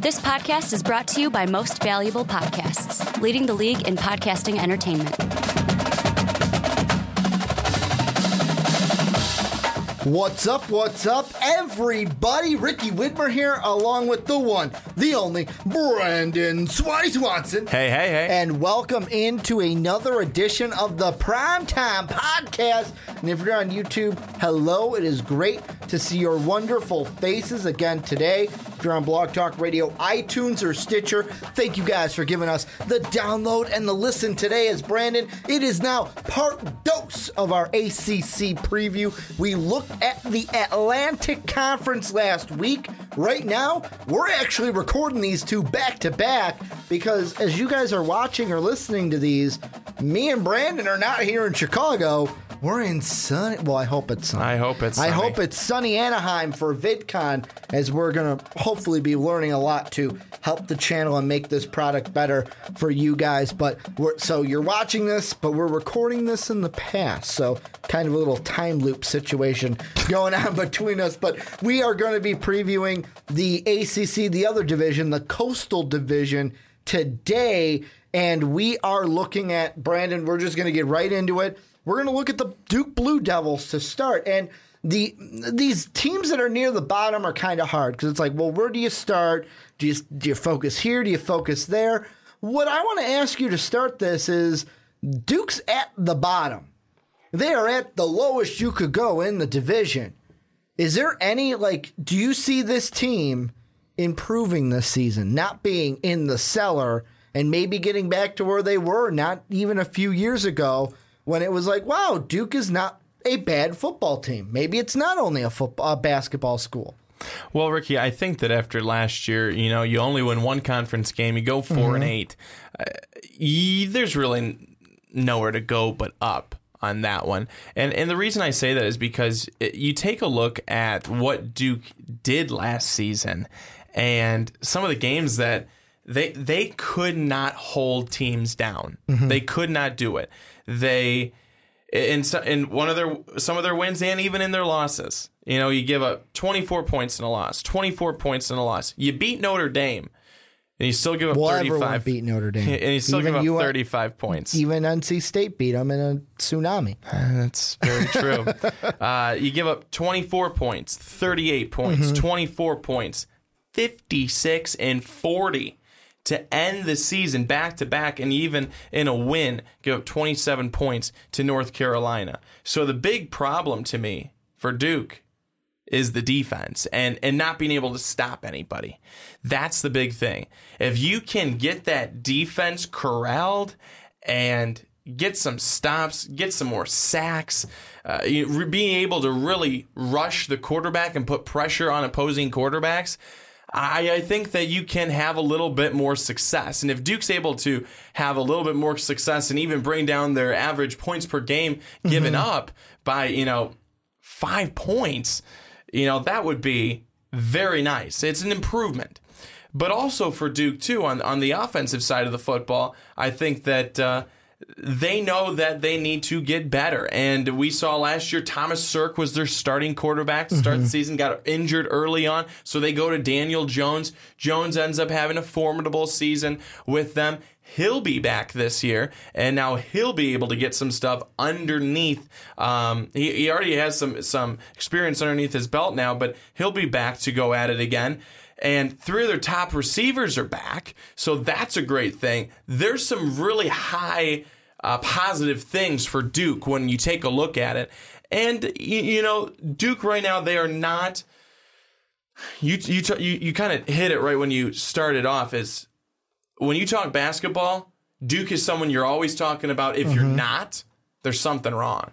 This podcast is brought to you by Most Valuable Podcasts, leading the league in podcasting entertainment. What's up? What's up, everybody? Ricky Widmer here, along with the one, the only Brandon Swice Watson. Hey, hey, hey. And welcome into another edition of the Primetime Podcast. And if you're on YouTube, hello. It is great to see your wonderful faces again today. If you're on Blog Talk Radio, iTunes, or Stitcher, thank you guys for giving us the download and the listen today. As Brandon, it is now part dose of our ACC preview. We looked at the Atlantic Conference last week. Right now, we're actually recording these two back to back because as you guys are watching or listening to these, me and Brandon are not here in Chicago. We're in sunny. Well, I hope it's sunny. I hope it's I hope it's sunny Anaheim for VidCon, as we're gonna hopefully be learning a lot to help the channel and make this product better for you guys. But we're so you're watching this, but we're recording this in the past, so kind of a little time loop situation going on between us. But we are going to be previewing the ACC, the other division, the Coastal Division today, and we are looking at Brandon. We're just going to get right into it. We're going to look at the Duke Blue Devils to start, and the these teams that are near the bottom are kind of hard because it's like, well, where do you start? Do you do you focus here? Do you focus there? What I want to ask you to start this is Duke's at the bottom. They are at the lowest you could go in the division. Is there any like? Do you see this team improving this season, not being in the cellar and maybe getting back to where they were not even a few years ago when it was like, wow, Duke is not a bad football team. Maybe it's not only a football, a basketball school. Well, Ricky, I think that after last year, you know, you only win one conference game, you go 4 Mm-hmm. and eight. Uh, y there's really nowhere to go but up on that one. And and the reason I say that is because it, you take a look at what Duke did last season and some of the games that they they could not hold teams down. They could not do it. They in so- in one of their some of their wins and even in their losses. You know, you give up 24 points in a loss, 24 points in a loss. You beat Notre Dame, and you still give up Well, 35. beat Notre Dame. and you still Even give up you- 35 points. Even NC State beat them in a tsunami. That's very true. uh, you give up 24 points, 38 points, 24 points, 56 and 40 to end the season back to back, and even in a win, give up 27 points to North Carolina. So the big problem to me for Duke is the defense and and not being able to stop anybody. That's the big thing. If you can get that defense corralled and get some stops, get some more sacks, uh, being able to really rush the quarterback and put pressure on opposing quarterbacks. I, I think that you can have a little bit more success. And if Duke's able to have a little bit more success and even bring down their average points per game given up by, you know, five points, you know, that would be very nice. It's an improvement. But also for Duke, too, on, on the offensive side of the football, I think that uh, they know that they need to get better. And we saw last year Thomas Sirk was their starting quarterback to start the season, got injured early on. So they go to Daniel Jones. Jones ends up having a formidable season with them. He'll be back this year, and now he'll be able to get some stuff underneath. Um, he, he already has some some experience underneath his belt now, but he'll be back to go at it again. And three of their top receivers are back, so that's a great thing. There's some really high uh, positive things for Duke when you take a look at it. And you, you know, Duke right now they are not. You you t- you, you kind of hit it right when you started off. Is when you talk basketball, Duke is someone you're always talking about. If you're not, there's something wrong.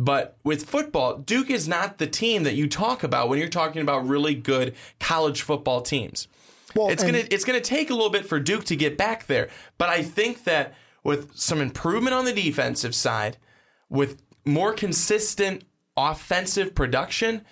But with football, Duke is not the team that you talk about when you're talking about really good college football teams. Well, It's gonna it's gonna take a little bit for Duke to get back there, but I think that with some improvement on the defensive side, with more consistent offensive production,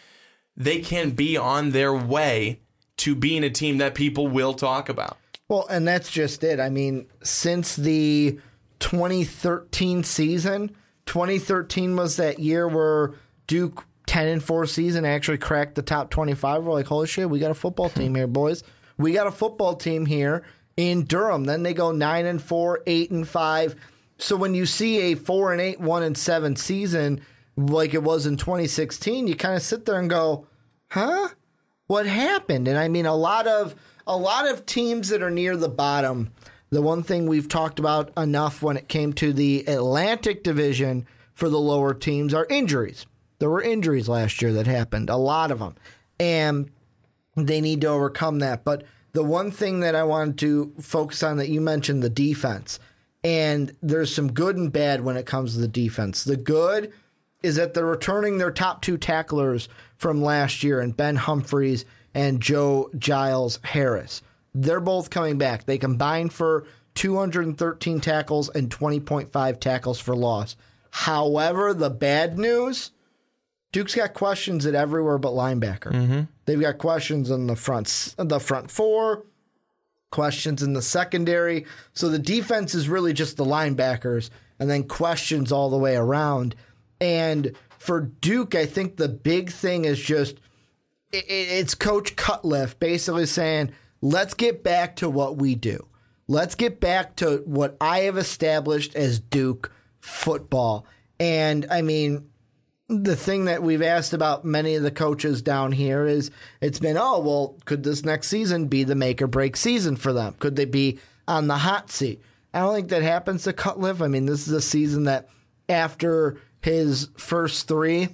they can be on their way to being a team that people will talk about. Well, and that's just it. I mean, since the 2013 season, 2013 was that year where Duke 10 and 4 season actually cracked the top 25. We're like, holy shit, we got a football team here, boys. we got a football team here in Durham. Then they go nine and four, eight and five. So when you see a four and eight, one and seven season like it was in 2016, you kind of sit there and go, huh? What happened? And I mean, a lot of a lot of teams that are near the bottom. The one thing we've talked about enough when it came to the Atlantic Division for the lower teams are injuries. There were injuries last year that happened, a lot of them, and they need to overcome that. But the one thing that I wanted to focus on that you mentioned the defense, and there's some good and bad when it comes to the defense. The good is that they're returning their top two tacklers from last year, and Ben Humphreys and Joe Giles Harris. They're both coming back. They combined for 213 tackles and 20.5 tackles for loss. However, the bad news Duke's got questions at everywhere but linebacker. Mm-hmm. They've got questions in the front, the front four, questions in the secondary. So the defense is really just the linebackers, and then questions all the way around. And for Duke, I think the big thing is just it, it's Coach Cutcliffe basically saying, let's get back to what we do. Let's get back to what I have established as Duke football. And I mean, the thing that we've asked about many of the coaches down here is it's been, oh, well, could this next season be the make or break season for them? Could they be on the hot seat? I don't think that happens to Cutcliffe. I mean, this is a season that after his first three,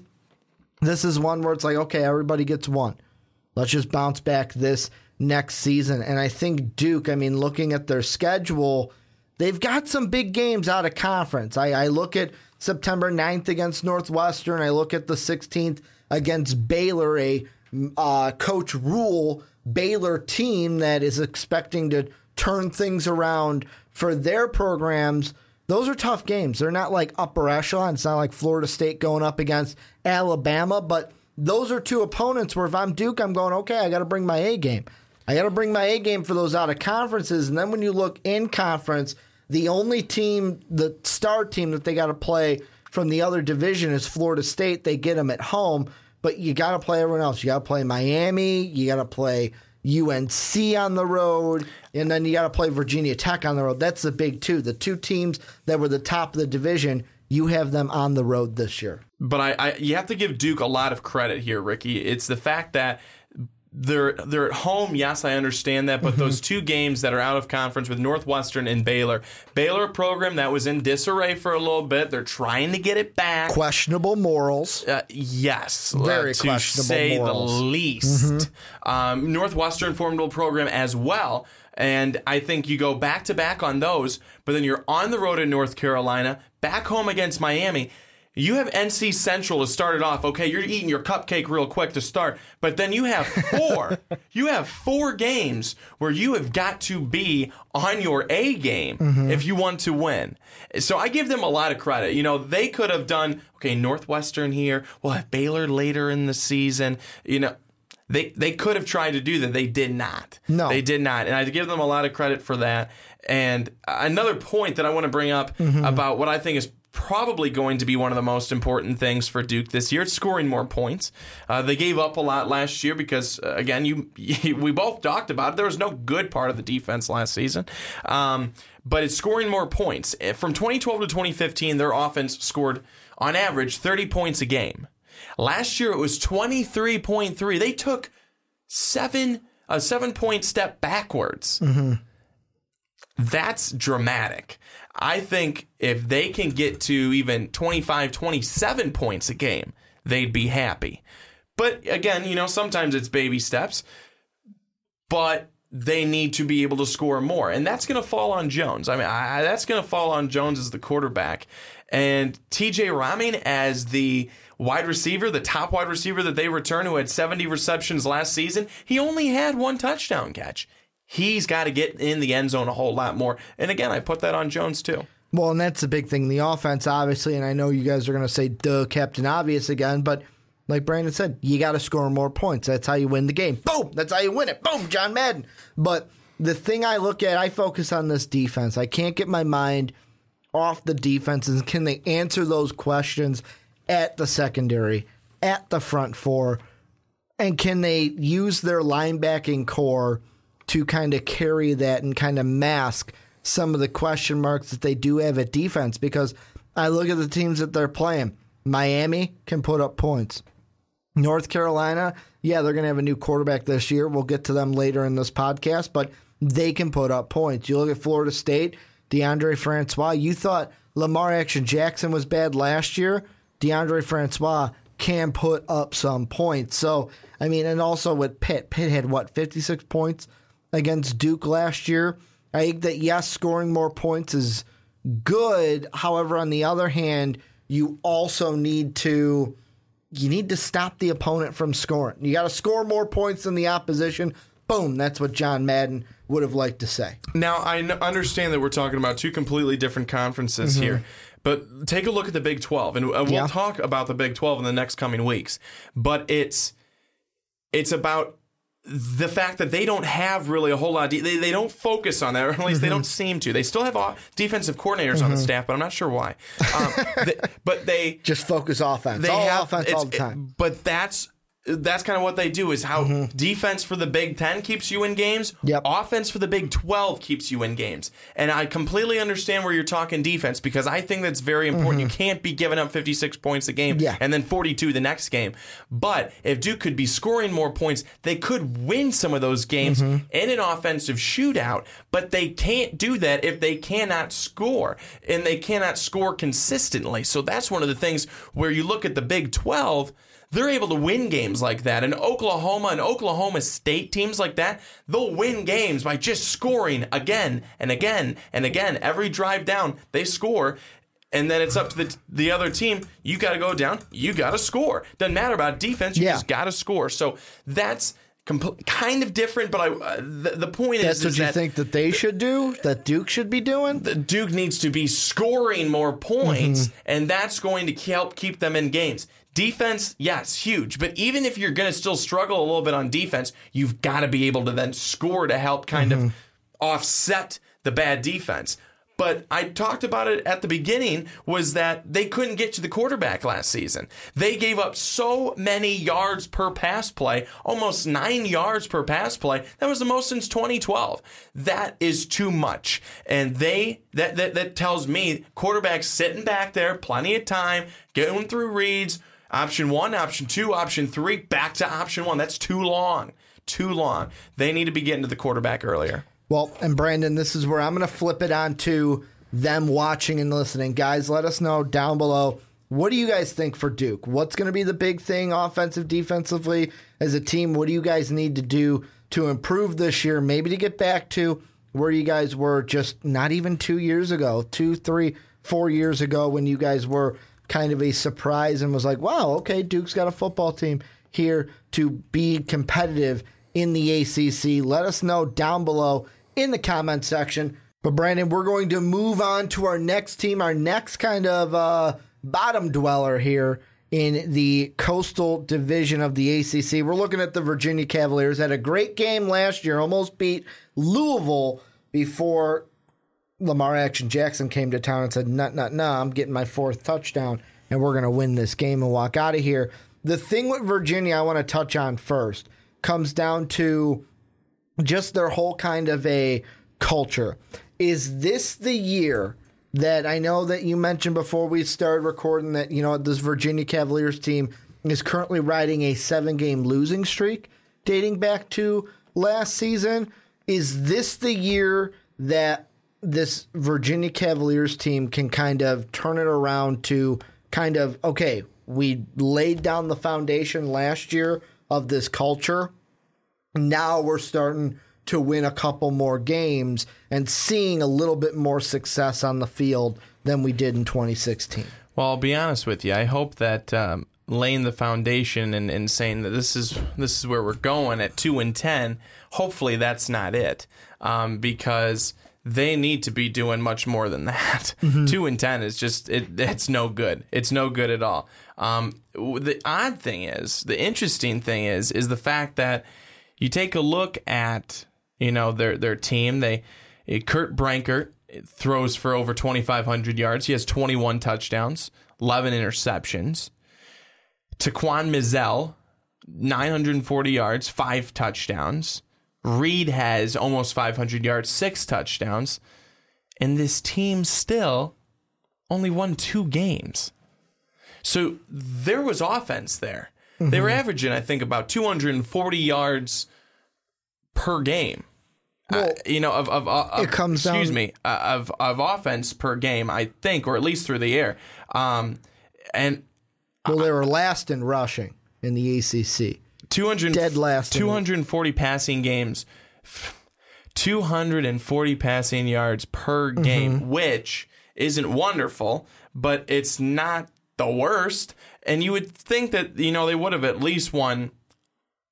this is one where it's like, okay, everybody gets one. Let's just bounce back this next season. And I think Duke, I mean, looking at their schedule, they've got some big games out of conference. I, I look at September 9th against Northwestern. I look at the 16th against Baylor, a uh, Coach Rhule Baylor team that is expecting to turn things around for their programs those are tough games. They're not like upper echelon. It's not like Florida State going up against Alabama, but those are two opponents where if I'm Duke, I'm going, okay, I got to bring my A game. I got to bring my A game for those out of conferences. And then when you look in conference, the only team, the star team that they got to play from the other division is Florida State. They get them at home, but you got to play everyone else. You got to play Miami. You got to play UNC on the road, and then you got to play Virginia Tech on the road. That's the big two. The two teams that were the top of the division, you have them on the road this year. But I, I you have to give Duke a lot of credit here, Ricky. It's the fact that they're they're at home. Yes, I understand that, but mm-hmm. those two games that are out of conference with Northwestern and Baylor, Baylor program that was in disarray for a little bit. They're trying to get it back. Questionable morals. Uh, yes, very uh, to questionable say morals. the least. Mm-hmm. Um, Northwestern formidable program as well. And I think you go back to back on those, but then you're on the road in North Carolina, back home against Miami. You have NC Central to start it off. Okay, you're eating your cupcake real quick to start, but then you have four. you have four games where you have got to be on your A game mm-hmm. if you want to win. So I give them a lot of credit. You know, they could have done okay. Northwestern here. We'll have Baylor later in the season. You know, they they could have tried to do that. They did not. No, they did not, and I give them a lot of credit for that. And another point that I want to bring up mm-hmm. about what I think is probably going to be one of the most important things for Duke this year. It's scoring more points. Uh, they gave up a lot last year because, uh, again, you, you, we both talked about it. There was no good part of the defense last season. Um, but it's scoring more points. Eh, from 2012 to 2015, their offense scored on average 30 points a game. Last year it was 23.3. They took seven a seven point step backwards. Mm-hmm. That's dramatic. I think if they can get to even 25, 27 points a game, they'd be happy. But again, you know, sometimes it's baby steps, but they need to be able to score more. And that's going to fall on Jones. I mean, I, that's going to fall on Jones as the quarterback. And TJ Rahming as the wide receiver, the top wide receiver that they return, who had 70 receptions last season, he only had one touchdown catch. He's got to get in the end zone a whole lot more. And again, I put that on Jones too. Well, and that's the big thing. The offense, obviously, and I know you guys are going to say, duh, Captain Obvious again, but like Brandon said, you got to score more points. That's how you win the game. Boom! That's how you win it. Boom! John Madden. But the thing I look at, I focus on this defense. I can't get my mind off the defenses. Can they answer those questions at the secondary, at the front four? And can they use their linebacking core to kind of carry that and kind of mask some of the question marks that they do have at defense because I look at the teams that they're playing. Miami can put up points. North Carolina, yeah, they're going to have a new quarterback this year. We'll get to them later in this podcast, but they can put up points. You look at Florida State, Deondre Francois. You thought Lamar Action Jackson was bad last year. Deondre Francois can put up some points. So, I mean, and also with Pitt, Pitt had what, 56 points against Duke last year? I think that, yes, scoring more points is good. However, on the other hand, you also need to you need to stop the opponent from scoring. You got to score more points than the opposition. Boom, that's what John Madden would have liked to say. Now, I understand that we're talking about two completely different conferences mm-hmm. here, but take a look at the Big 12 and we'll yeah. talk about the Big 12 in the next coming weeks. But it's it's about the fact that they don't have really a whole lot, de- they, they don't focus on that, or at least mm-hmm. they don't seem to. They still have defensive coordinators mm-hmm. on the mm-hmm. staff, but I'm not sure why. Um, they, but they just focus offense. They all have, offense all the time. But that's that's kind of what they do is how mm-hmm. defense for the Big 10 keeps you in games, yep. offense for the Big 12 keeps you in games. And I completely understand where you're talking defense because I think that's very important. Mm-hmm. You can't be giving up 56 points a game yeah. and then 42 the next game. But if Duke could be scoring more points, they could win some of those games mm-hmm. in an offensive shootout, but they can't do that if they cannot score and they cannot score consistently. So that's one of the things where you look at the Big 12 they're able to win games like that. And Oklahoma and Oklahoma State teams like that, they'll win games by just scoring again and again and again. Every drive down, they score. And then it's up to the the other team. You got to go down. You got to score. Doesn't matter about defense. You yeah. just got to score. So that's compl- kind of different. But I, uh, the, the point is. that's is, what you that think that they should do. That Duke should be doing. The Duke needs to be scoring more points, mm-hmm. and that's going to help keep them in games. Defense, yes, huge. But even if you're going to still struggle a little bit on defense, you've got to be able to then score to help kind mm-hmm. of offset the bad defense. But I talked about it at the beginning was that they couldn't get to the quarterback last season. They gave up so many yards per pass play, almost nine yards per pass play. That was the most since 2012. That is too much. And they that that, that tells me quarterbacks sitting back there, plenty of time, going through reads Option one, option two, option three, back to option one. That's too long. Too long. They need to be getting to the quarterback earlier. Well, and Brandon, this is where I'm going to flip it on to them watching and listening. Guys, let us know down below. What do you guys think for Duke? What's going to be the big thing offensive, defensively as a team? What do you guys need to do to improve this year? Maybe to get back to where you guys were just not even two years ago, two, three, four years ago when you guys were kind of a surprise and was like, wow, okay, Duke's got a football team here to be competitive in the ACC. Let us know down below in the comment section. But Brandon, we're going to move on to our next team, our next kind of uh, bottom dweller here in the coastal division of the ACC. We're looking at the Virginia Cavaliers. Had a great game last year, almost beat Louisville before Lamar Action Jackson came to town and said, "No, no, no, I'm getting my fourth touchdown, and we're going to win this game and walk out of here." The thing with Virginia, I want to touch on first, comes down to just their whole kind of a culture. Is this the year that I know that you mentioned before we started recording that you know this Virginia Cavaliers team is currently riding a seven-game losing streak dating back to last season? Is this the year that this Virginia Cavaliers team can kind of turn it around to kind of okay, we laid down the foundation last year of this culture. Now we're starting to win a couple more games and seeing a little bit more success on the field than we did in 2016. Well, I'll be honest with you. I hope that um, laying the foundation and, and saying that this is this is where we're going at two and ten. Hopefully, that's not it, um, because they need to be doing much more than that. Mm-hmm. Two and ten is just it, it's no good. It's no good at all. Um, the odd thing is, the interesting thing is, is the fact that you take a look at you know their their team. They Kurt Benkert throws for over twenty five hundred yards. He has twenty one touchdowns, eleven interceptions. Taquan Mizell, nine hundred and forty yards, five touchdowns. Reid has almost 500 yards, six touchdowns, and this team still only won two games. So there was offense there. Mm-hmm. They were mm-hmm. averaging, I think, about 240 yards per game. Uh, well, uh, you know, of, of, of, it comes excuse down, me, uh, of of offense per game, I think, or at least through the air. Um, and well, they were last in rushing in the ACC. 200 dead last 240 passing games. 240 passing yards per game mm-hmm. which isn't wonderful but it's not the worst. And you would think that you know they would have at least won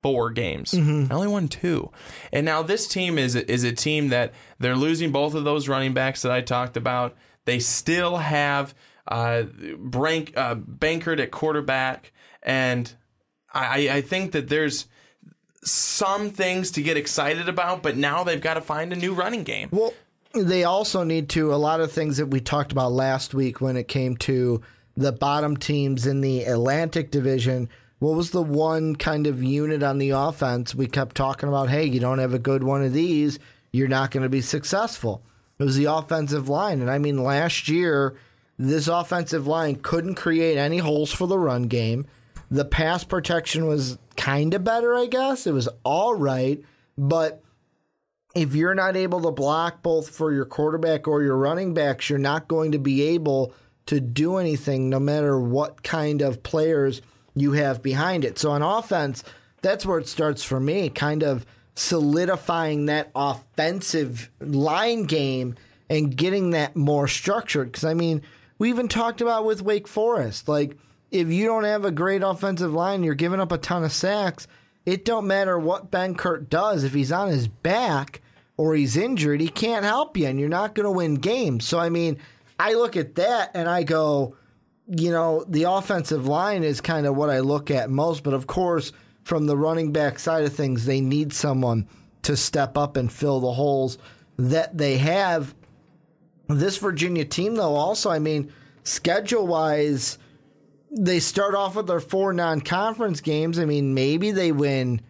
four games. Mm-hmm. I only won two. And now this team is is a team that they're losing both of those running backs that I talked about. They still have uh, Brank, uh, Bankert at quarterback and I, I think that there's some things to get excited about, but now they've got to find a new running game. Well, they also need to, a lot of things that we talked about last week when it came to the bottom teams in the Atlantic Division. What was the one kind of unit on the offense we kept talking about? Hey, you don't have a good one of these, you're not going to be successful. It was the offensive line. And I mean, last year, this offensive line couldn't create any holes for the run game. The pass protection was kind of better, I guess. It was all right, but if you're not able to block both for your quarterback or your running backs, you're not going to be able to do anything no matter what kind of players you have behind it. So on offense, that's where it starts for me, kind of solidifying that offensive line game and getting that more structured. Because, I mean, we even talked about with Wake Forest, like – if you don't have a great offensive line, you're giving up a ton of sacks. It don't matter what Benkert does if he's on his back or he's injured, he can't help you, and you're not going to win games. So I mean, I look at that and I go, you know, the offensive line is kind of what I look at most, but of course, from the running back side of things, they need someone to step up and fill the holes that they have. This Virginia team, though, also, I mean, schedule wise they start off with their four non-conference games. I mean, maybe they win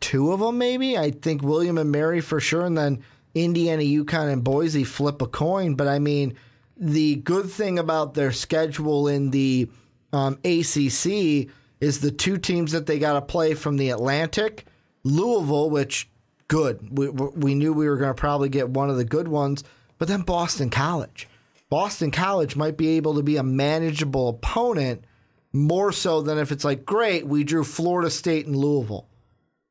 two of them. Maybe I think William and Mary for sure, and then Indiana, UConn, and Boise flip a coin. But I mean, the good thing about their schedule in the um, ACC is the two teams that they got to play from the Atlantic, Louisville, which good. We we knew we were going to probably get one of the good ones, but then Boston College. Boston College might be able to be a manageable opponent more so than if it's like, great, we drew Florida State and Louisville.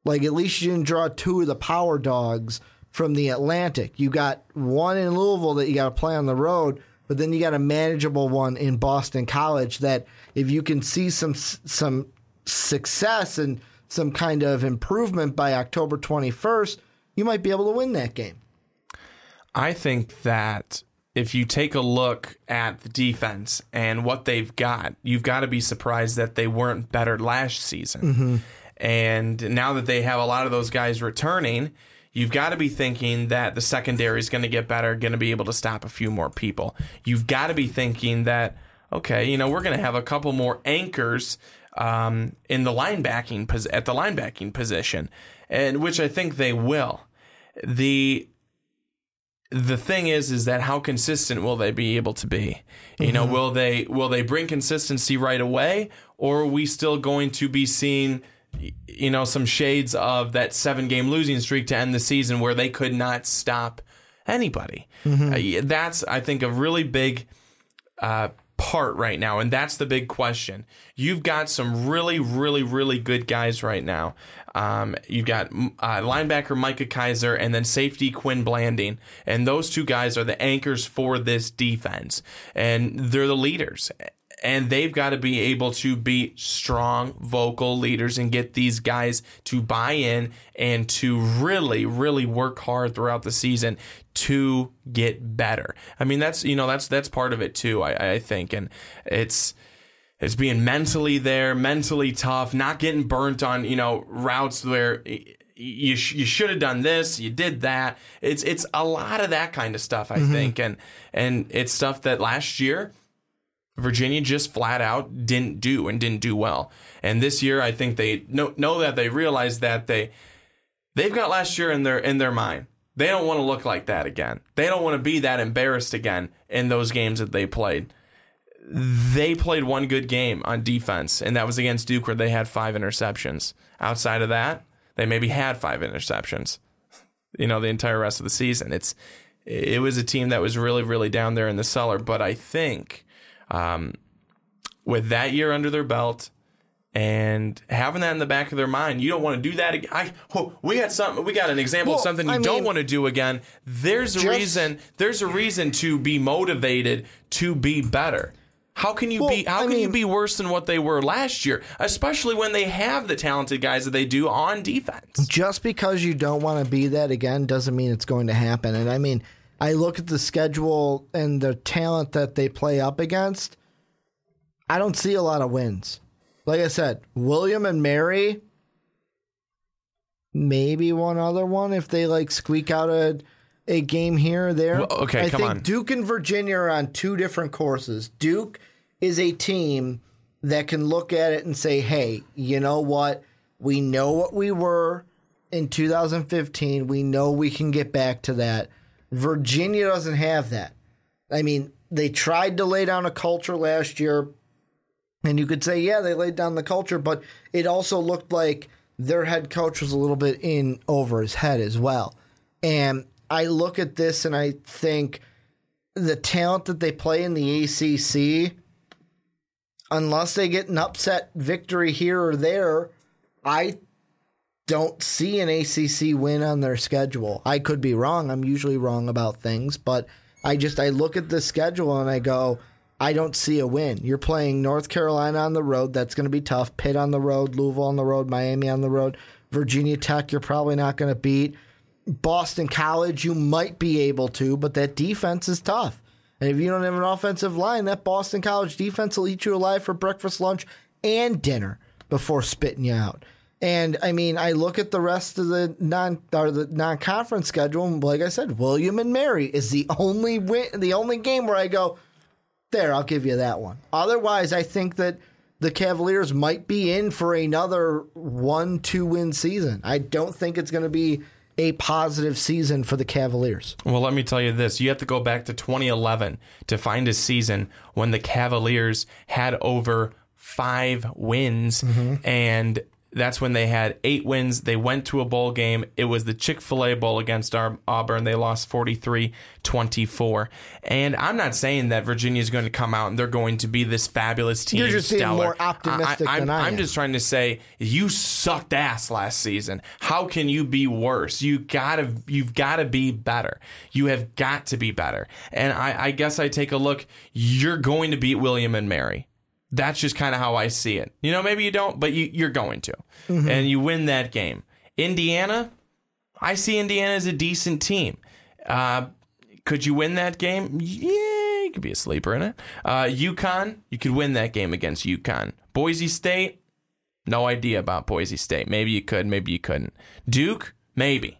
Like, at least you didn't draw two of the power dogs from the Atlantic. You got one in Louisville that you got to play on the road, but then you got a manageable one in Boston College that if you can see some some success and some kind of improvement by October 21st, you might be able to win that game. I think that if you take a look at the defense and what they've got, you've got to be surprised that they weren't better last season. Mm-hmm. And now that they have a lot of those guys returning, you've got to be thinking that the secondary is going to get better, going to be able to stop a few more people. You've got to be thinking that, okay, you know, we're going to have a couple more anchors um, in the linebacking at the linebacking position, and which I think they will. The the thing is is that how consistent will they be able to be you know mm-hmm. will they will they bring consistency right away or are we still going to be seeing you know some shades of that seven game losing streak to end the season where they could not stop anybody mm-hmm. uh, that's i think a really big uh, part right now and that's the big question you've got some really really really good guys right now um, you've got uh, linebacker Micah Kiser and then safety Quin Blanding. And those two guys are the anchors for this defense. And they're the leaders. And they've got to be able to be strong vocal leaders and get these guys to buy in and to really, really work hard throughout the season to get better. I mean, that's you know that's that's part of it too. I, I think, and it's it's being mentally there, mentally tough, not getting burnt on, you know, routes where you sh- you should have done this, you did that. It's it's a lot of that kind of stuff, I mm-hmm. think, and and it's stuff that last year Virginia just flat out didn't do and didn't do well. And this year, I think they know know that they realize that they they've got last year in their in their mind. They don't want to look like that again. They don't want to be that embarrassed again in those games that they played. They played one good game on defense, and that was against Duke, where they had five interceptions. Outside of that, they maybe had five interceptions. You know, the entire rest of the season. It's it was a team that was really, really down there in the cellar. But I think um, with that year under their belt and having that in the back of their mind, you don't want to do that again. I, oh, we got something. We got an example Well, of something you I don't mean, want to do again. There's a reason. There's a reason to be motivated to be better. How can you Well, be? How I can you be worse than what they were last year? Especially when they have the talented guys that they do on defense. just because you don't want to be that again doesn't mean it's going to happen. And I mean, I look at the schedule and the talent that they play up against. I don't see a lot of wins. Like I said, William and Mary, maybe one other one if they like squeak out a a game here or there. Well, okay, I come think on. Duke and Virginia are on two different courses. Duke is a team that can look at it and say, "Hey, you know what? We know what we were in 2015. We know we can get back to that." Virginia doesn't have that. I mean, they tried to lay down a culture last year, and you could say, yeah, they laid down the culture, but it also looked like their head coach was a little bit in over his head as well. And I look at this and I think the talent that they play in the ACC, unless they get an upset victory here or there, I don't see an ACC win on their schedule. I could be wrong. I'm usually wrong about things, but I just I look at the schedule and I go, I don't see a win. You're playing North Carolina on the road. That's going to be tough. Pitt on the road, Louisville on the road, Miami on the road, Virginia Tech. You're probably not going to beat. Boston College, you might be able to, but that defense is tough. And if you don't have an offensive line, that Boston College defense will eat you alive for breakfast, lunch, and dinner before spitting you out. And I mean, I look at the rest of the non or the non conference schedule, and like I said, William and Mary is the only win, the only game where I go, there, I'll give you that one. Otherwise, I think that the Cavaliers might be in for another one, two win season. I don't think it's going to be a positive season for the Cavaliers. Well, let me tell you this. You have to go back to 2011 to find a season when the Cavaliers had over five wins. Mm-hmm. And that's when they had eight wins. They went to a bowl game. It was the Chick fil A Bowl against Auburn. They lost 43 24. And I'm not saying that Virginia is going to come out and they're going to be this fabulous team. You're just being more optimistic I, than I'm, I I'm am. just trying to say you sucked ass last season. How can you be worse? You gotta you've gotta be better. You have got to be better. And I, I guess I take a look. You're going to beat William and Mary. That's just kind of how I see it. You know, maybe you don't, but you, you're going to, and you win that game. Indiana, I see Indiana as a decent team. Uh, could you win that game? Yeah, you could be a sleeper in it. Uh, UConn, you could win that game against UConn. Boise State, no idea about Boise State. Maybe you could, maybe you couldn't. Duke, maybe.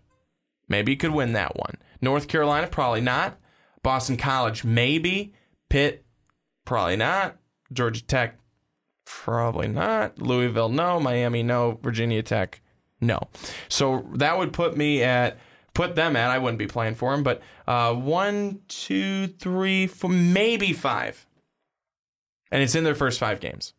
Maybe you could win that one. North Carolina, probably not. Boston College, maybe. Pitt, probably not. Georgia Tech, probably not. Louisville, no. Miami, no. Virginia Tech, no. So that would put me at put them at. I wouldn't be playing for them, but uh, one, two, three, four, maybe five, and it's in their first five games.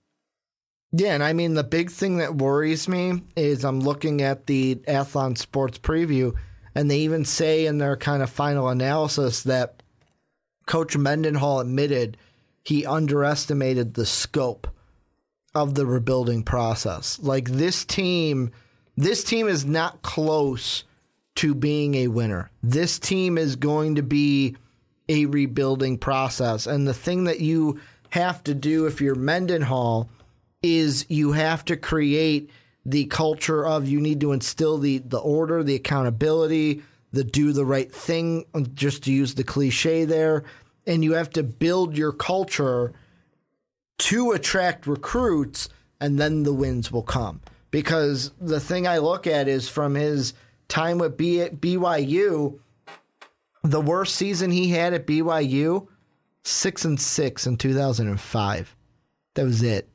Yeah, and I mean the big thing that worries me is I'm looking at the Athlon Sports preview, and they even say in their kind of final analysis that Coach Mendenhall admitted he underestimated the scope of the rebuilding process. Like this team, this team is not close to being a winner. This team is going to be a rebuilding process. And the thing that you have to do if you're Mendenhall is you have to create the culture of you need to instill the the order, the accountability, the do the right thing, just to use the cliche there, and you have to build your culture to attract recruits and then the wins will come. Because the thing I look at is from his time with B- BYU, the worst season he had at BYU, 6 and 6 in 2005. That was it.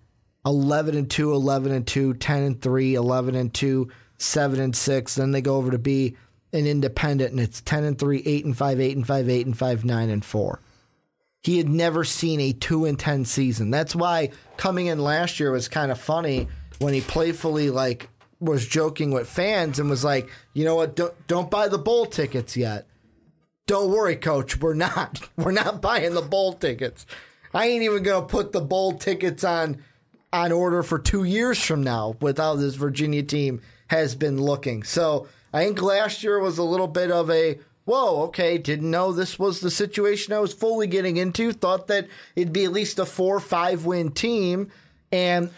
11 and 2, 11 and 2, 10 and 3, 11 and 2, seven and six. Then they go over to be an independent, and it's ten and three, eight and five, eight and five, eight and five, nine and four. He had never seen a two and ten season. That's why coming in last year was kind of funny when he playfully like was joking with fans and was like, you know what, don't, don't buy the bowl tickets yet. Don't worry, coach, we're not. We're not buying the bowl tickets. I ain't even gonna put the bowl tickets on on order for two years from now with how this Virginia team has been looking. So I think last year was a little bit of a whoa, okay, didn't know this was the situation I was fully getting into. Thought that it'd be at least a four or five win team. And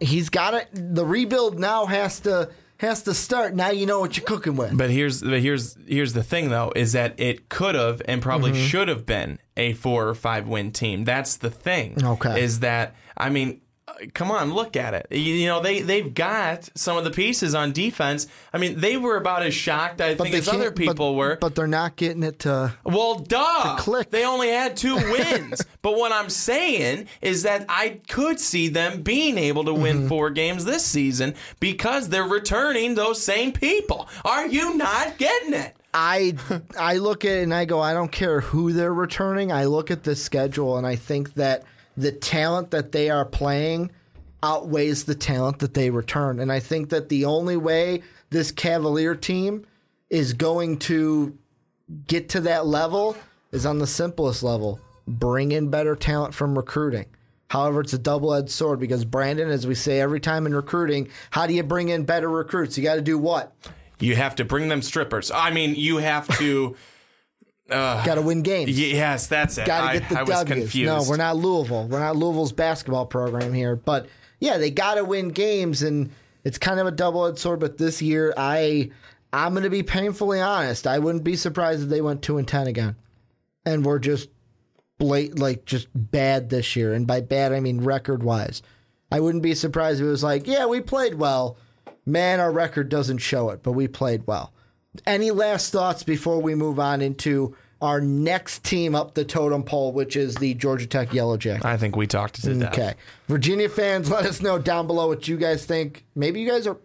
he's got it. The rebuild now has to has to start. Now you know what you're cooking with. But here's but here's here's the thing though is that it could have and probably Mm-hmm. should have been a four or five win team. That's the thing. Okay. Is that I mean, come on, look at it. You, you know they they've got some of the pieces on defense. I mean, they were about as shocked I think as other people but, were. But they're not getting it to. Well, duh. click. They only had two wins. but what I'm saying is that I could see them being able to Mm-hmm. win four games this season because they're returning those same people. Are you not getting it? I I look at it and I go, I don't care who they're returning. I look at the schedule and I think that the talent that they are playing outweighs the talent that they return. And I think that the only way this Cavalier team is going to get to that level is on the simplest level. Bring in better talent from recruiting. However, it's a double edged sword because Brandon, as we say every time in recruiting, how do you bring in better recruits? You got to do what? You have to bring them strippers. I mean, you have to. Got to win games. yes, that's it. got to get the I was W's. confused. No, we're not Louisville. We're not Louisville's basketball program here. But yeah, they got to win games, and it's kind of a double edged sword. But this year, I I'm going to be painfully honest. I wouldn't be surprised if they went two and ten again, and we're just blat like just bad this year. And by bad, I mean record wise. I wouldn't be surprised if it was like, yeah, we played well. Man, our record doesn't show it, but we played well. Any last thoughts before we move on into our next team up the totem pole, which is the Georgia Tech Yellow Jackets? I think we talked to death. Okay. Virginia fans, let us know down below what you guys think. Maybe you guys are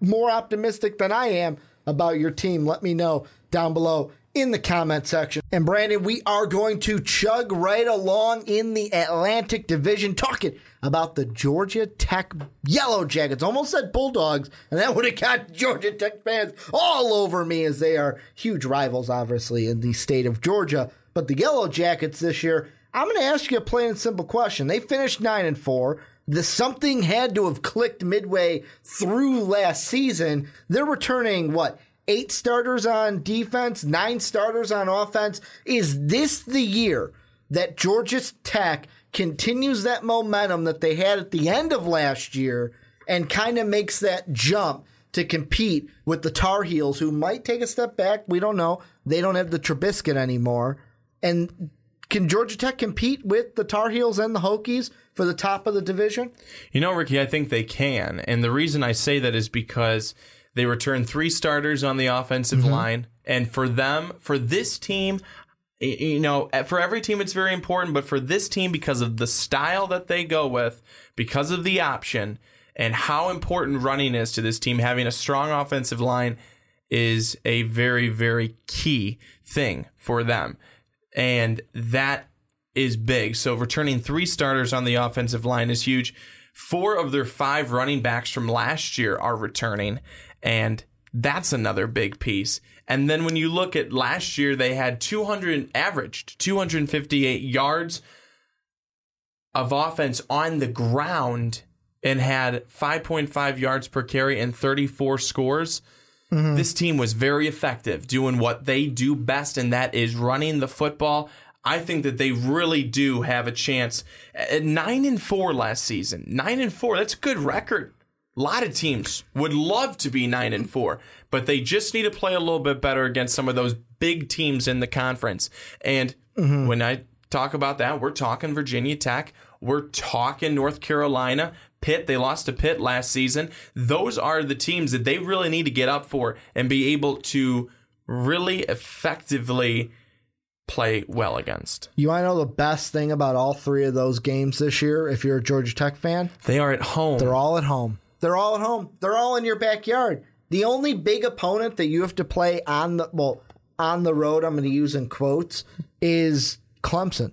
more optimistic than I am about your team. Let me know down below in the comment section. And Brandon, we are going to chug right along in the Atlantic Division, talking about the Georgia Tech Yellow Jackets. Almost said Bulldogs, and that would have got Georgia Tech fans all over me as they are huge rivals, obviously, in the state of Georgia. But the Yellow Jackets this year, I'm going to ask you a plain and simple question. They finished 9 and 4. The something had to have clicked midway through last season. They're returning what? Eight starters on defense, nine starters on offense. Is this the year that Georgia Tech continues that momentum that they had at the end of last year and kind of makes that jump to compete with the Tar Heels, who might take a step back? We don't know. They don't have the Trubisky anymore. And can Georgia Tech compete with the Tar Heels and the Hokies for the top of the division? You know, Ricky, I think they can. And the reason I say that is because they return three starters on the offensive mm-hmm. line. And for them, for this team, you know, for every team it's very important, but for this team, because of the style that they go with, because of the option, and how important running is to this team, having a strong offensive line is a very, very key thing for them. And that is big. So returning three starters on the offensive line is huge. Four of their five running backs from last year are returning, and that's another big piece. And then when you look at last year, they had 200 averaged 258 yards of offense on the ground and had 5.5 yards per carry and 34 scores. Mm-hmm. This team was very effective doing what they do best, and that is running the football. I think that they really do have a chance. At nine and four last season, nine and four, that's a good record. A lot of teams would love to be nine and four, but they just need to play a little bit better against some of those big teams in the conference. And mm-hmm. when I talk about that, we're talking Virginia Tech, we're talking North Carolina, Pitt. They lost to Pitt last season. Those are the teams that they really need to get up for and be able to really effectively play well against. You want to know the best thing about all three of those games this year if you're a Georgia Tech fan? They are at home. They're all at home. They're all at home. They're all in your backyard. The only big opponent that you have to play on the well on the road, I'm going to use in quotes, is Clemson.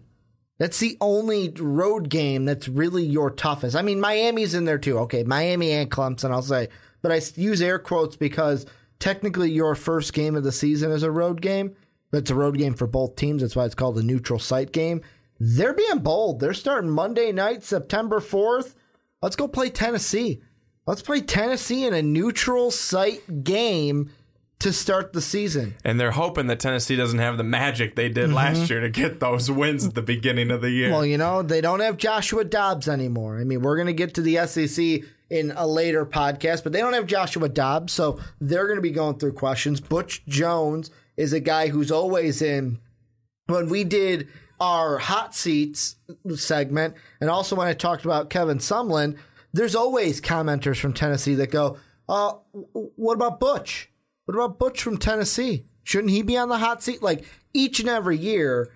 That's the only road game that's really your toughest. I mean, Miami's in there too. Okay, Miami and Clemson, I'll say. But I use air quotes because technically your first game of the season is a road game. But it's a road game for both teams. That's why it's called a neutral site game. They're being bold. They're starting Monday night, September 4th. Let's go play Tennessee. Let's play Tennessee in a neutral site game to start the season. And they're hoping that Tennessee doesn't have the magic they did last mm-hmm. year to get those wins at the beginning of the year. Well, you know, they don't have Joshua Dobbs anymore. I mean, we're going to get to the SEC in a later podcast, but they don't have Joshua Dobbs, so they're going to be going through questions. Butch Jones is a guy who's always in. When we did our hot seats segment, and also when I talked about Kevin Sumlin, there's always commenters from Tennessee that go, uh, what about Butch? What about Butch from Tennessee? Shouldn't he be on the hot seat? Like each and every year,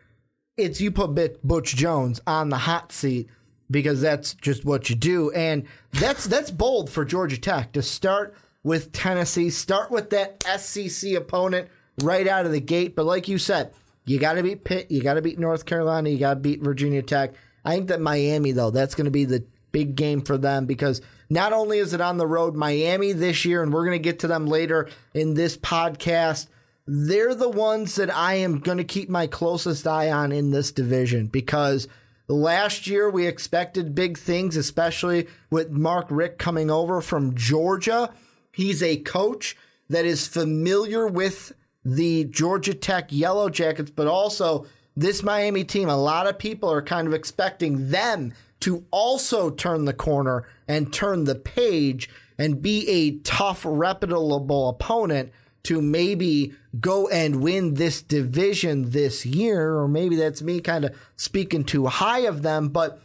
it's you put Butch Jones on the hot seat because that's just what you do, and that's that's bold for Georgia Tech to start with Tennessee, start with that SEC opponent right out of the gate. But like you said, you got to beat Pitt, you got to beat North Carolina, you got to beat Virginia Tech. I think that Miami though, that's going to be the big game for them because not only is it on the road, Miami this year, and we're going to get to them later in this podcast. They're the ones that I am going to keep my closest eye on in this division because last year we expected big things, especially with Mark Richt coming over from Georgia. He's a coach that is familiar with the Georgia Tech Yellow Jackets, but also this Miami team. A lot of people are kind of expecting them to also turn the corner and turn the page and be a tough, reputable opponent to maybe go and win this division this year. Or maybe that's me kind of speaking too high of them. But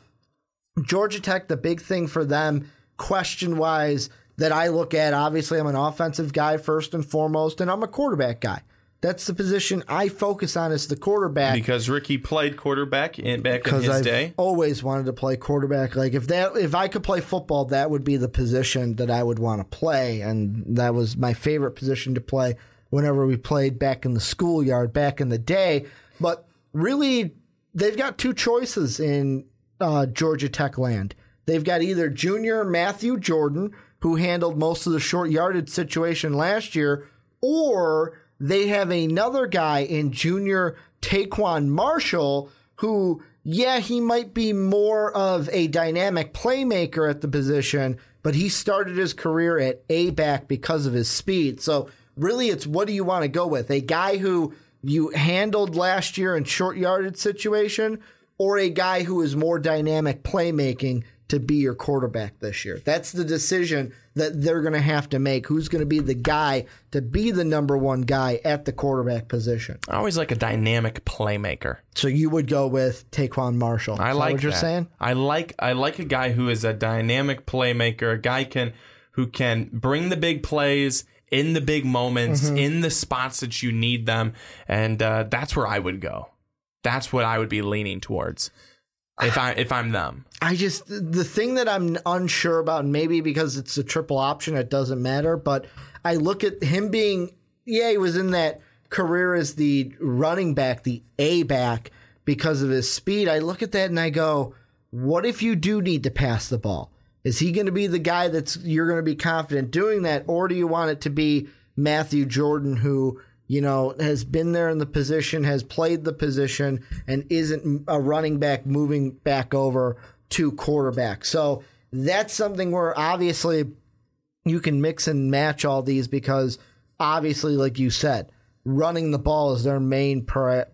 Georgia Tech, the big thing for them, question wise, that I look at, obviously, I'm an offensive guy first and foremost, and I'm a quarterback guy. That's the position I focus on as the quarterback because Ricky played quarterback in back in his I've day. always wanted to play quarterback. Like if that if I could play football, that would be the position that I would want to play, and that was my favorite position to play whenever we played back in the schoolyard back in the day. But really, they've got two choices in uh, Georgia Tech land. They've got either junior Matthew Jordan, who handled most of the short yardage situation last year, or they have another guy in junior TaQuon Marshall who, yeah, he might be more of a dynamic playmaker at the position, but he started his career at A back because of his speed. So really it's what do you want to go with? A guy who you handled last year in short yardage situation or a guy who is more dynamic playmaking to be your quarterback this year. That's the decision that they're going to have to make. Who's going to be the guy to be the number one guy at the quarterback position? I always like a dynamic playmaker. So you would go with TaQuon Marshall. I Is like what you're that. saying. I like I like a guy who is a dynamic playmaker, a guy can who can bring the big plays in the big moments, Mm-hmm. in the spots that you need them, and uh, that's where I would go. That's what I would be leaning towards if I if I'm them. I just the thing that I'm unsure about, maybe because it's a triple option, it doesn't matter. But I look at him being, yeah, he was in that career as the running back, the A back, because of his speed. I look at that and I go, what if you do need to pass the ball? Is he going to be the guy that's you're going to be confident doing that, or do you want it to be Matthew Jordan who? You know, has been there in the position, has played the position, and isn't a running back moving back over to quarterback. So that's something where obviously you can mix and match all these because obviously, like you said, running the ball is their main pri-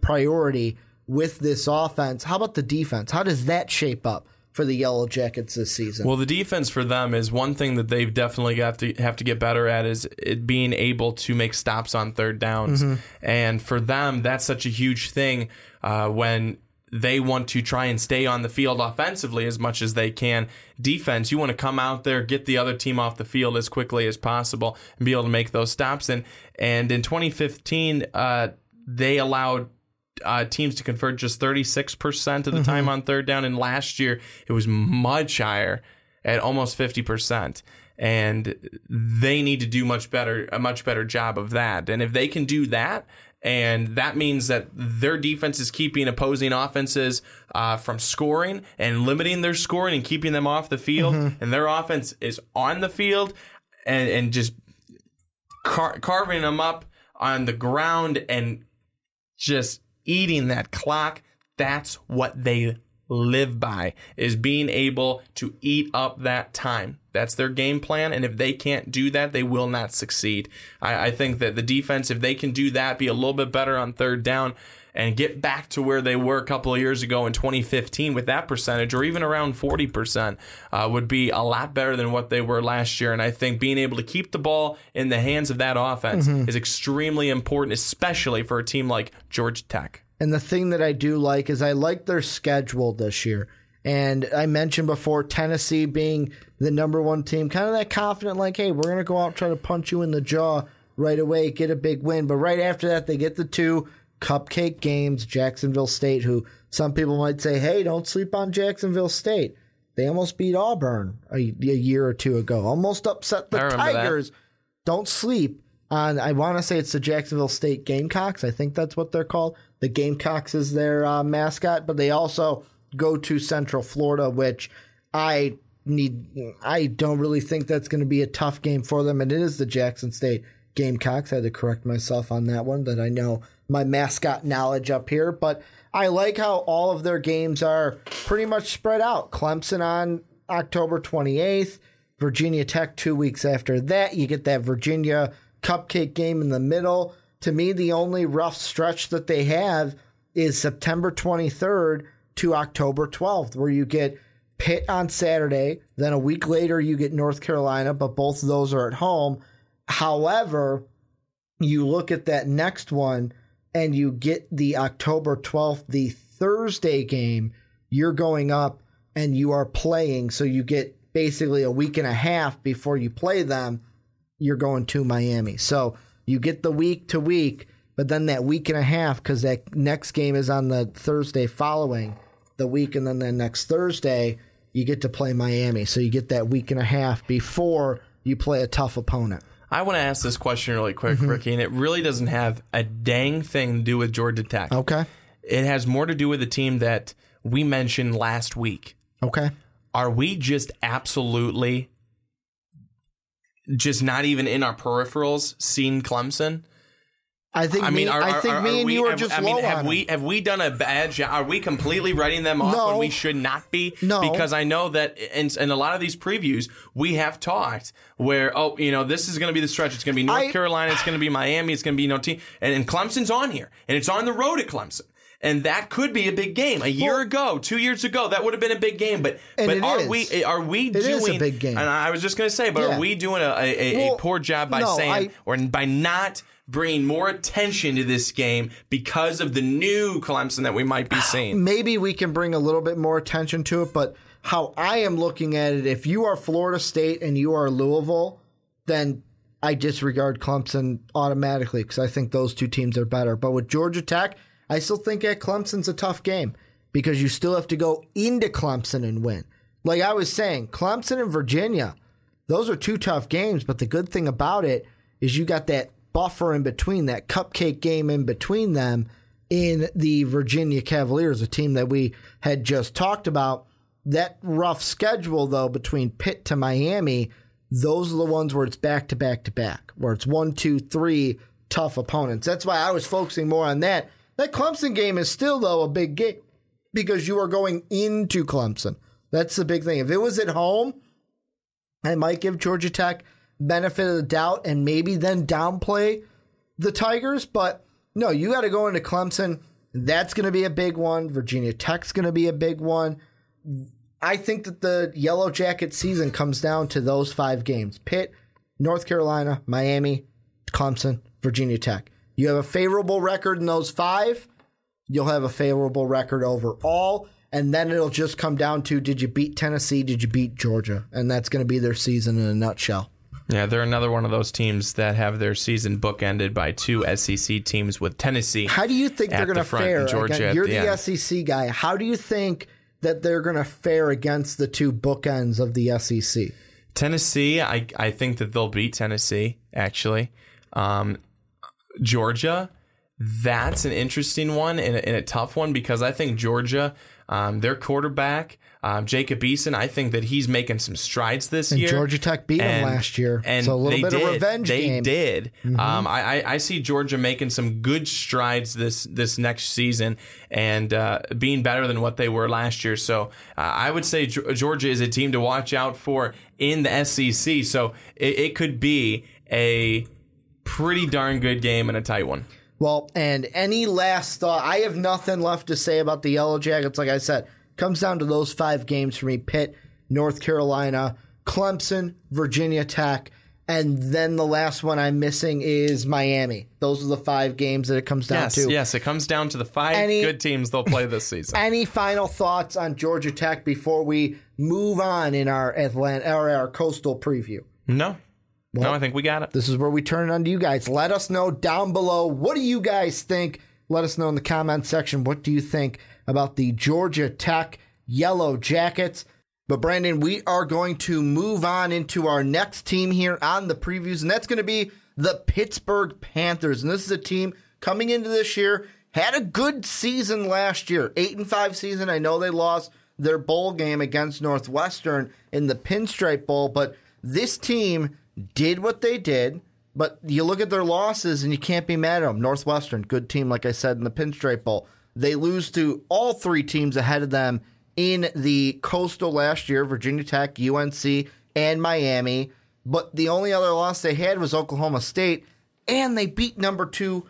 priority with this offense. How about the defense? How does that shape up for the Yellow Jackets this season? Well, the defense for them is one thing that they've definitely got to have to get better at is it being able to make stops on third downs, and for them that's such a huge thing uh, when they want to try and stay on the field offensively as much as they can. Defense, you want to come out there, get the other team off the field as quickly as possible, and be able to make those stops. And and in 2015, uh, they allowed uh, teams to convert just 36% of the time on third down. And last year, it was much higher at almost 50%. and they need to do much better a much better job of that. And if they can do that, and that means that their defense is keeping opposing offenses uh, from scoring and limiting their scoring and keeping them off the field, and their offense is on the field and and just car- carving them up on the ground and just eating that clock. That's what they live by is being able to eat up that time. That's their game plan. And if they can't do that, they will not succeed. I, I think that the defense, if they can do that, be a little bit better on third down and get back to where they were a couple of years ago in 2015 with that percentage, or even around 40%, uh, would be a lot better than what they were last year. And I think being able to keep the ball in the hands of that offense is extremely important, especially for a team like Georgia Tech. And the thing that I do like is I like their schedule this year. And I mentioned before Tennessee being the number one team, kind of that confident, like, hey, we're going to go out and try to punch you in the jaw right away, get a big win. But right after that, they get the two cupcake games, Jacksonville State, who some people might say, hey, don't sleep on Jacksonville State. They almost beat Auburn a, a year or two ago, almost upset the remember that. Tigers. Don't sleep on, I want to say it's the Jacksonville State Gamecocks. I think that's what they're called. The Gamecocks is their uh, mascot, but they also go to Central Florida, which I need. I don't really think that's going to be a tough game for them, and it is the Jackson State Gamecocks. I had to correct myself on that one. That I know my mascot knowledge up here, but I like how all of their games are pretty much spread out. Clemson on October 28th, Virginia Tech two weeks after that. You get that Virginia cupcake game in the middle. To me, the only rough stretch that they have is September 23rd to October 12th, where you get Pitt on Saturday. Then a week later, you get North Carolina, but both of those are at home. However, you look at that next one and you get the October 12th, the Thursday game, you're going up and you are playing. So you get basically a week and a half before you play them. You're going to Miami. So you get the week to week, but then that week and a half, because that next game is on the Thursday following the week, and then the next Thursday, you get to play Miami. So you get that week and a half before you play a tough opponent. I want to ask this question really quick, Mm-hmm. Ricky, and it really doesn't have a dang thing to do with Georgia Tech. Okay. It has more to do with the team that we mentioned last week. Okay. Are we just absolutely just not even in our peripherals seeing Clemson? I think I mean, me, are, I think are- me and we, you are have- just I mean, have we have we done a bad job? Are we completely writing them off No. when we should not be? No. because I know that in, in a lot of these previews we have talked where oh you know this is going to be the stretch. It's going to be North I- Carolina. It's going to be Miami. It's going to be no team, and, and Clemson's on here, and it's on the road at Clemson. And that could be a big game. A year Well- ago, two years ago, that would have been a big game. But but are is. we are we It is a doing big game. And I was just going to say, but Yeah. are we doing a, a, a, Well, poor job by no, saying I- or by not bringing more attention to this game because of the new Clemson that we might be seeing. maybe we can bring a little bit more attention to it, but how I am looking at it, if you are Florida State and you are Louisville, then I disregard Clemson automatically because I think those two teams are better. But with Georgia Tech, I still think at Clemson's a tough game because you still have to go into Clemson and win. Like I was saying, Clemson and Virginia, those are two tough games, but the good thing about it is you got that buffer in between, that cupcake game in between them in the Virginia Cavaliers, a team that we had just talked about. That rough schedule, though, between Pitt to Miami, those are the ones where it's back to back to back, where it's one, two, three tough opponents. That's why I was focusing more on that. That Clemson game is still, though, a big game because you are going into Clemson. That's the big thing. If it was at home, I might give Georgia Tech benefit of the doubt and maybe then downplay the Tigers. But no, you got to go into Clemson. That's going to be a big one. Virginia Tech's going to be a big one. I think that the Yellow Jacket season comes down to those five games Pitt, North Carolina, Miami, Clemson, Virginia Tech. You have a favorable record in those five, you'll have a favorable record overall. And then it'll just come down to did you beat Tennessee? Did you beat Georgia? And that's going to be their season in a nutshell. Yeah, they're another one of those teams that have their season bookended by two SEC teams with Tennessee. How do you think they're going to front, fare? Georgia Again, you're the the. SEC guy. How do you think that they're going to fare against the two bookends of the SEC? Tennessee, I I think that they'll beat Tennessee. Actually, um, Georgia, that's an interesting one and a, and a tough one because I think Georgia, um, their quarterback. Um, Jacob Eason, I think that he's making some strides this And year. Georgia Tech beat And- last year. and so a little they bit did. of revenge They game. Mm-hmm. did. Um, I, I I see Georgia making some good strides this this next season and uh, being better than what they were last year. So uh, I would say Georgia is a team to watch out for in the SEC. So it, it could be a pretty darn good game and a tight one. Well, and any last thought? I have nothing left to say about the Yellow Jackets. Like I said, comes down to those five games for me: Pitt, North Carolina, Clemson, Virginia Tech, and then the last one I'm missing is Miami. Those are the five games that it comes down Yes, to. yes, it comes down to the five Any- good teams they'll play this season. Any final thoughts on Georgia Tech before we move on in our Atlanta or our coastal preview? no, no, I think we got it. This is where we turn it on to you guys. Let us know down below. What do you guys think? Let us know in the comment section. What do you think about the Georgia Tech Yellow Jackets? But Brandon, we are going to move on into our next team here on the previews, and that's going to be the Pittsburgh Panthers. And this is a team coming into this year had a good season last year, eight and five season. I know they lost their bowl game against Northwestern in the Pinstripe Bowl, but this team did what they did. But you look at their losses and you can't be mad at them. Northwestern, good team, like I said in the Pinstripe Bowl. They lose to all three teams ahead of them in the Coastal last year Virginia Tech, UNC, and Miami. But the only other loss they had was Oklahoma State, and they beat number two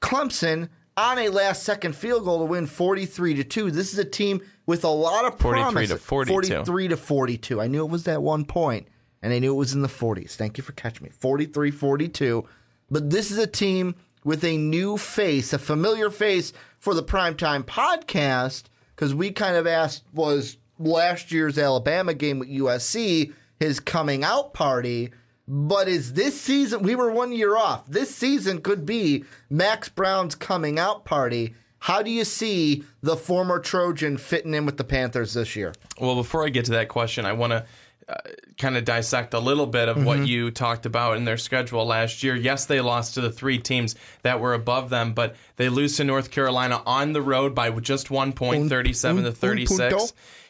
Clemson on a last second field goal to win 43 to 2. This is a team with a lot of 43 promise. to 42. 43 to 42. I knew it was that one point, and I knew it was in the 40s. Thank you for catching me. 43 42. But this is a team with a new face, a familiar face for the Primetime podcast, because we kind of asked, was last year's Alabama game with USC his coming out party? But is this season, we were one year off. This season could be Max Browne's coming out party. How do you see the former Trojan fitting in with the Panthers this year? Well, before I get to that question, I want to uh, kind of dissect a little bit of what you talked about in their schedule last year. Yes, they lost to the three teams that were above them, but they lose to North Carolina on the road by just one point, Un- 37 un- to 36. punto.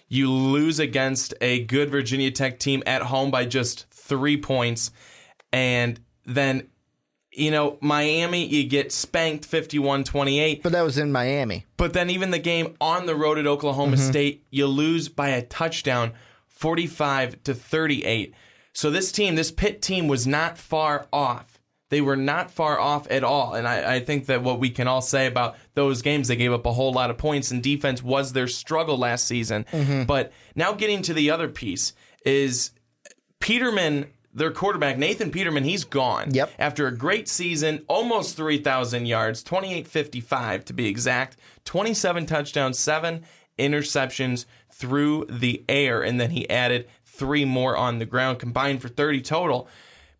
You lose against a good Virginia Tech team at home by just three points. And then, you know, Miami, you get spanked 51 28. But that was in Miami. But then even the game on the road at Oklahoma State, you lose by a touchdown, 45 to 38. So this team, this Pitt team was not far off. They were not far off at all. And I, I think that what we can all say about those games, they gave up a whole lot of points, and defense was their struggle last season. Mm-hmm. But now getting to the other piece is Peterman, their quarterback, Nathan Peterman, he's gone. Yep. After a great season, almost 3,000 yards, 2855 to be exact, 27 touchdowns, seven interceptions through the air. And then he added three more on the ground, combined for 30 total.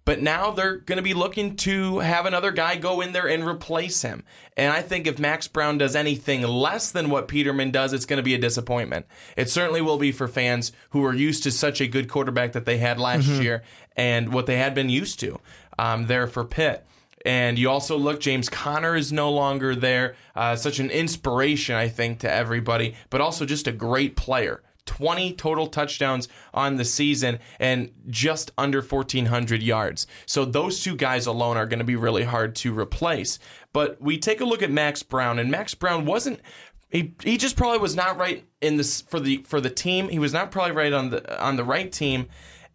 But now they're going to be looking to have another guy go in there and replace him. And I think if Max Browne does anything less than what Peterman does, it's going to be a disappointment. It certainly will be for fans who are used to such a good quarterback that they had last year and what they had been used to um, there for Pitt. And you also look, James Conner is no longer there. Uh, such an inspiration, I think, to everybody, but also just a great player. 20 total touchdowns on the season and just under 1,400 yards. So those two guys alone are going to be really hard to replace. But we take a look at Max Browne, and Max Browne wasn't. He, he just probably was not right in this for the for the team. He was not probably right on the on the right team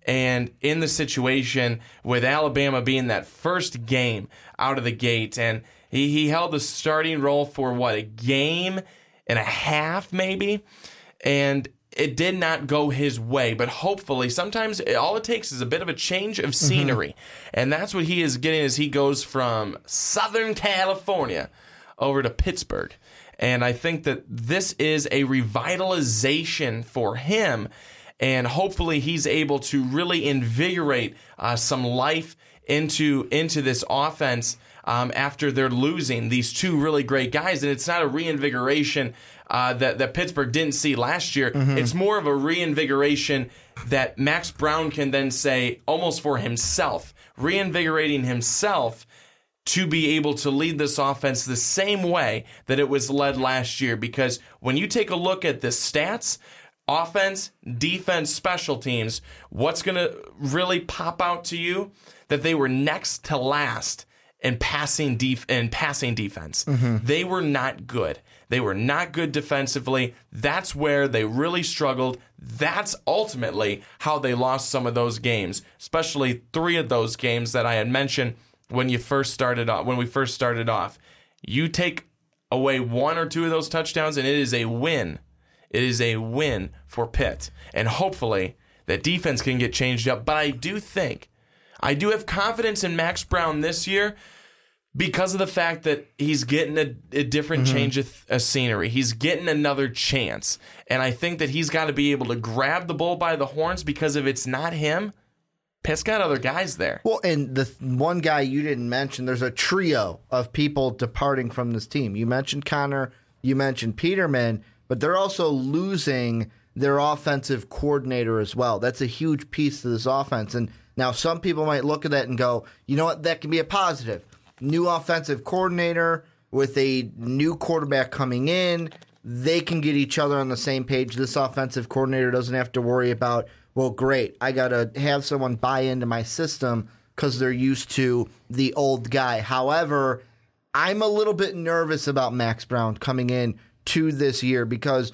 and in the situation with Alabama being that first game out of the gate, and he, he held the starting role for what a game and a half, maybe, and it did not go his way. But hopefully, sometimes all it takes is a bit of a change of mm-hmm. scenery, and that's what he is getting as he goes from Southern California over to Pittsburgh. And I think that this is a revitalization for him and hopefully he's able to really invigorate uh, some life into into this offense um, after they're losing these two really great guys, and it's not a reinvigoration uh, that that Pittsburgh didn't see last year. It's more of a reinvigoration that Max Browne can then say almost for himself, reinvigorating himself to be able to lead this offense the same way that it was led last year. Because when you take a look at the stats, offense, defense, special teams, what's going to really pop out to you? That they were next to last in passing def- in passing defense. Mm-hmm. They were not good. They were not good defensively. That's where they really struggled. That's ultimately how they lost some of those games, especially three of those games that I had mentioned when you first started off. When we first started off, you take away one or two of those touchdowns, and it is a win. It is a win for Pitt, and hopefully that defense can get changed up. But I do think, I do have confidence in Max Browne this year because of the fact that he's getting a, a different mm-hmm. change of a scenery. He's getting another chance. And I think that he's got to be able to grab the bull by the horns because if it's not him, Pitt's got other guys there. Well, and the th- one guy you didn't mention, there's a trio of people departing from this team. You mentioned Conner, you mentioned Peterman, but they're also losing their offensive coordinator as well. That's a huge piece to this offense. And now some people might look at that and go, you know what, that can be a positive. New offensive coordinator with a new quarterback coming in. They can get each other on the same page. This offensive coordinator doesn't have to worry about, well, great, I got to have someone buy into my system because they're used to the old guy. However, I'm a little bit nervous about Max Browne coming in to this year because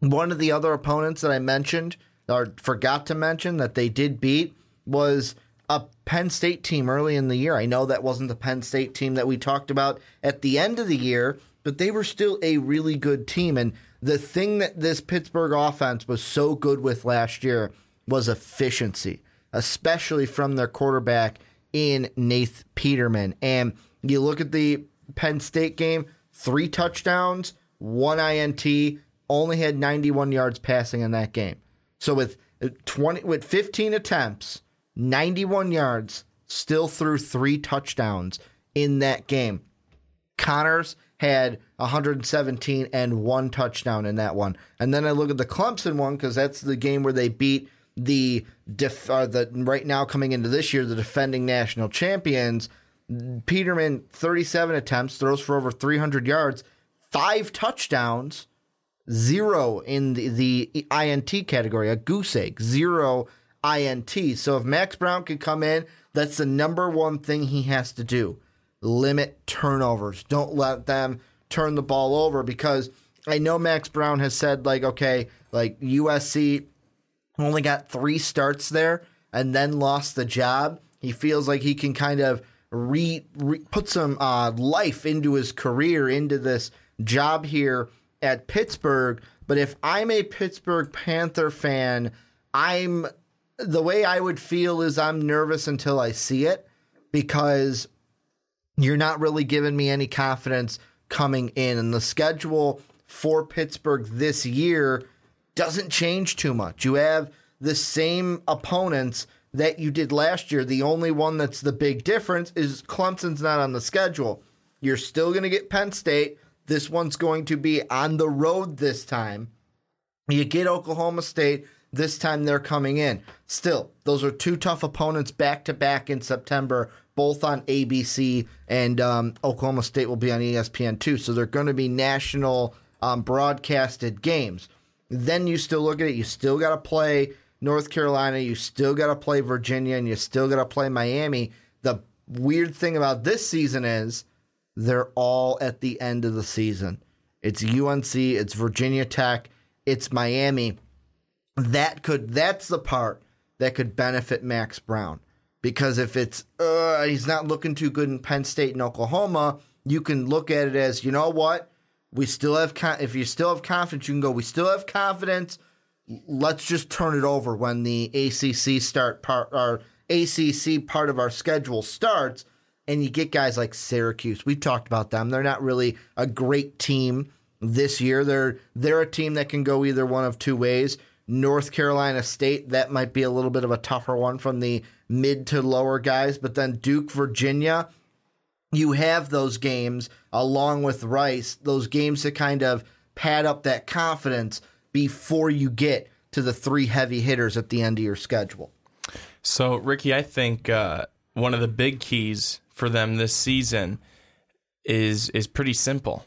one of the other opponents that I mentioned or forgot to mention that they did beat was a Penn State team early in the year. I know that wasn't the Penn State team that we talked about at the end of the year, but they were still a really good team. And the thing that this Pittsburgh offense was so good with last year was efficiency, especially from their quarterback in Nath Peterman. And you look at the Penn State game, three touchdowns, one INT, only had 91 yards passing in that game. So with 20 with 15 attempts, 91 yards, still threw three touchdowns in that game. Conner's had 117 and one touchdown in that one. And then I look at the Clemson one because that's the game where they beat the def, uh, the right now coming into this year the defending national champions. Peterman 37 attempts, throws for over 300 yards, five touchdowns, zero in the, the INT category, a goose egg, zero INT. So if Max Browne could come in, that's the number one thing he has to do. Limit turnovers. Don't let them turn the ball over because I know Max Browne has said like okay, like USC only got 3 starts there and then lost the job. He feels like he can kind of re, re put some uh, life into his career into this job here at Pittsburgh. But if I'm a Pittsburgh Panther fan, I'm the way I would feel is I'm nervous until I see it because you're not really giving me any confidence coming in. And the schedule for Pittsburgh this year doesn't change too much. You have the same opponents that you did last year. The only one that's the big difference is Clemson's not on the schedule. You're still going to get Penn State. This one's going to be on the road this time. You get Oklahoma State. This time they're coming in. Still, those are two tough opponents back to back in September, both on ABC, and um, Oklahoma State will be on ESPN too. So they're going to be national um, broadcasted games. Then you still look at it, you still got to play North Carolina, you still got to play Virginia, and you still got to play Miami. The weird thing about this season is they're all at the end of the season. It's UNC, it's Virginia Tech, it's Miami. That could that's the part that could benefit Max Browne because if it's uh, he's not looking too good in Penn State and Oklahoma, you can look at it as you know what we still have. Con- if you still have confidence, you can go. We still have confidence. Let's just turn it over when the ACC start part our ACC part of our schedule starts, and you get guys like Syracuse. We talked about them. They're not really a great team this year. They're they're a team that can go either one of two ways. North Carolina State, that might be a little bit of a tougher one from the mid to lower guys. But then Duke, Virginia, you have those games along with Rice, those games to kind of pad up that confidence before you get to the three heavy hitters at the end of your schedule. So, Ricky, I think uh, one of the big keys for them this season is is pretty simple.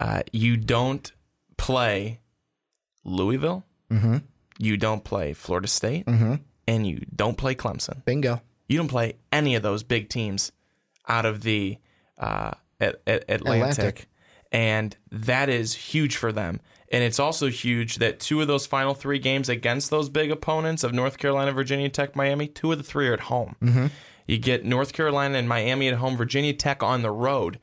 Uh, you don't play Louisville, Mm-hmm. you don't play Florida State, and you don't play Clemson. Bingo. You don't play any of those big teams out of the uh, at, at Atlantic. Atlantic. and that is huge for them. And it's also huge that two of those final three games against those big opponents of North Carolina, Virginia Tech, Miami, two of the three are at home. You get North Carolina and Miami at home, Virginia Tech on the road.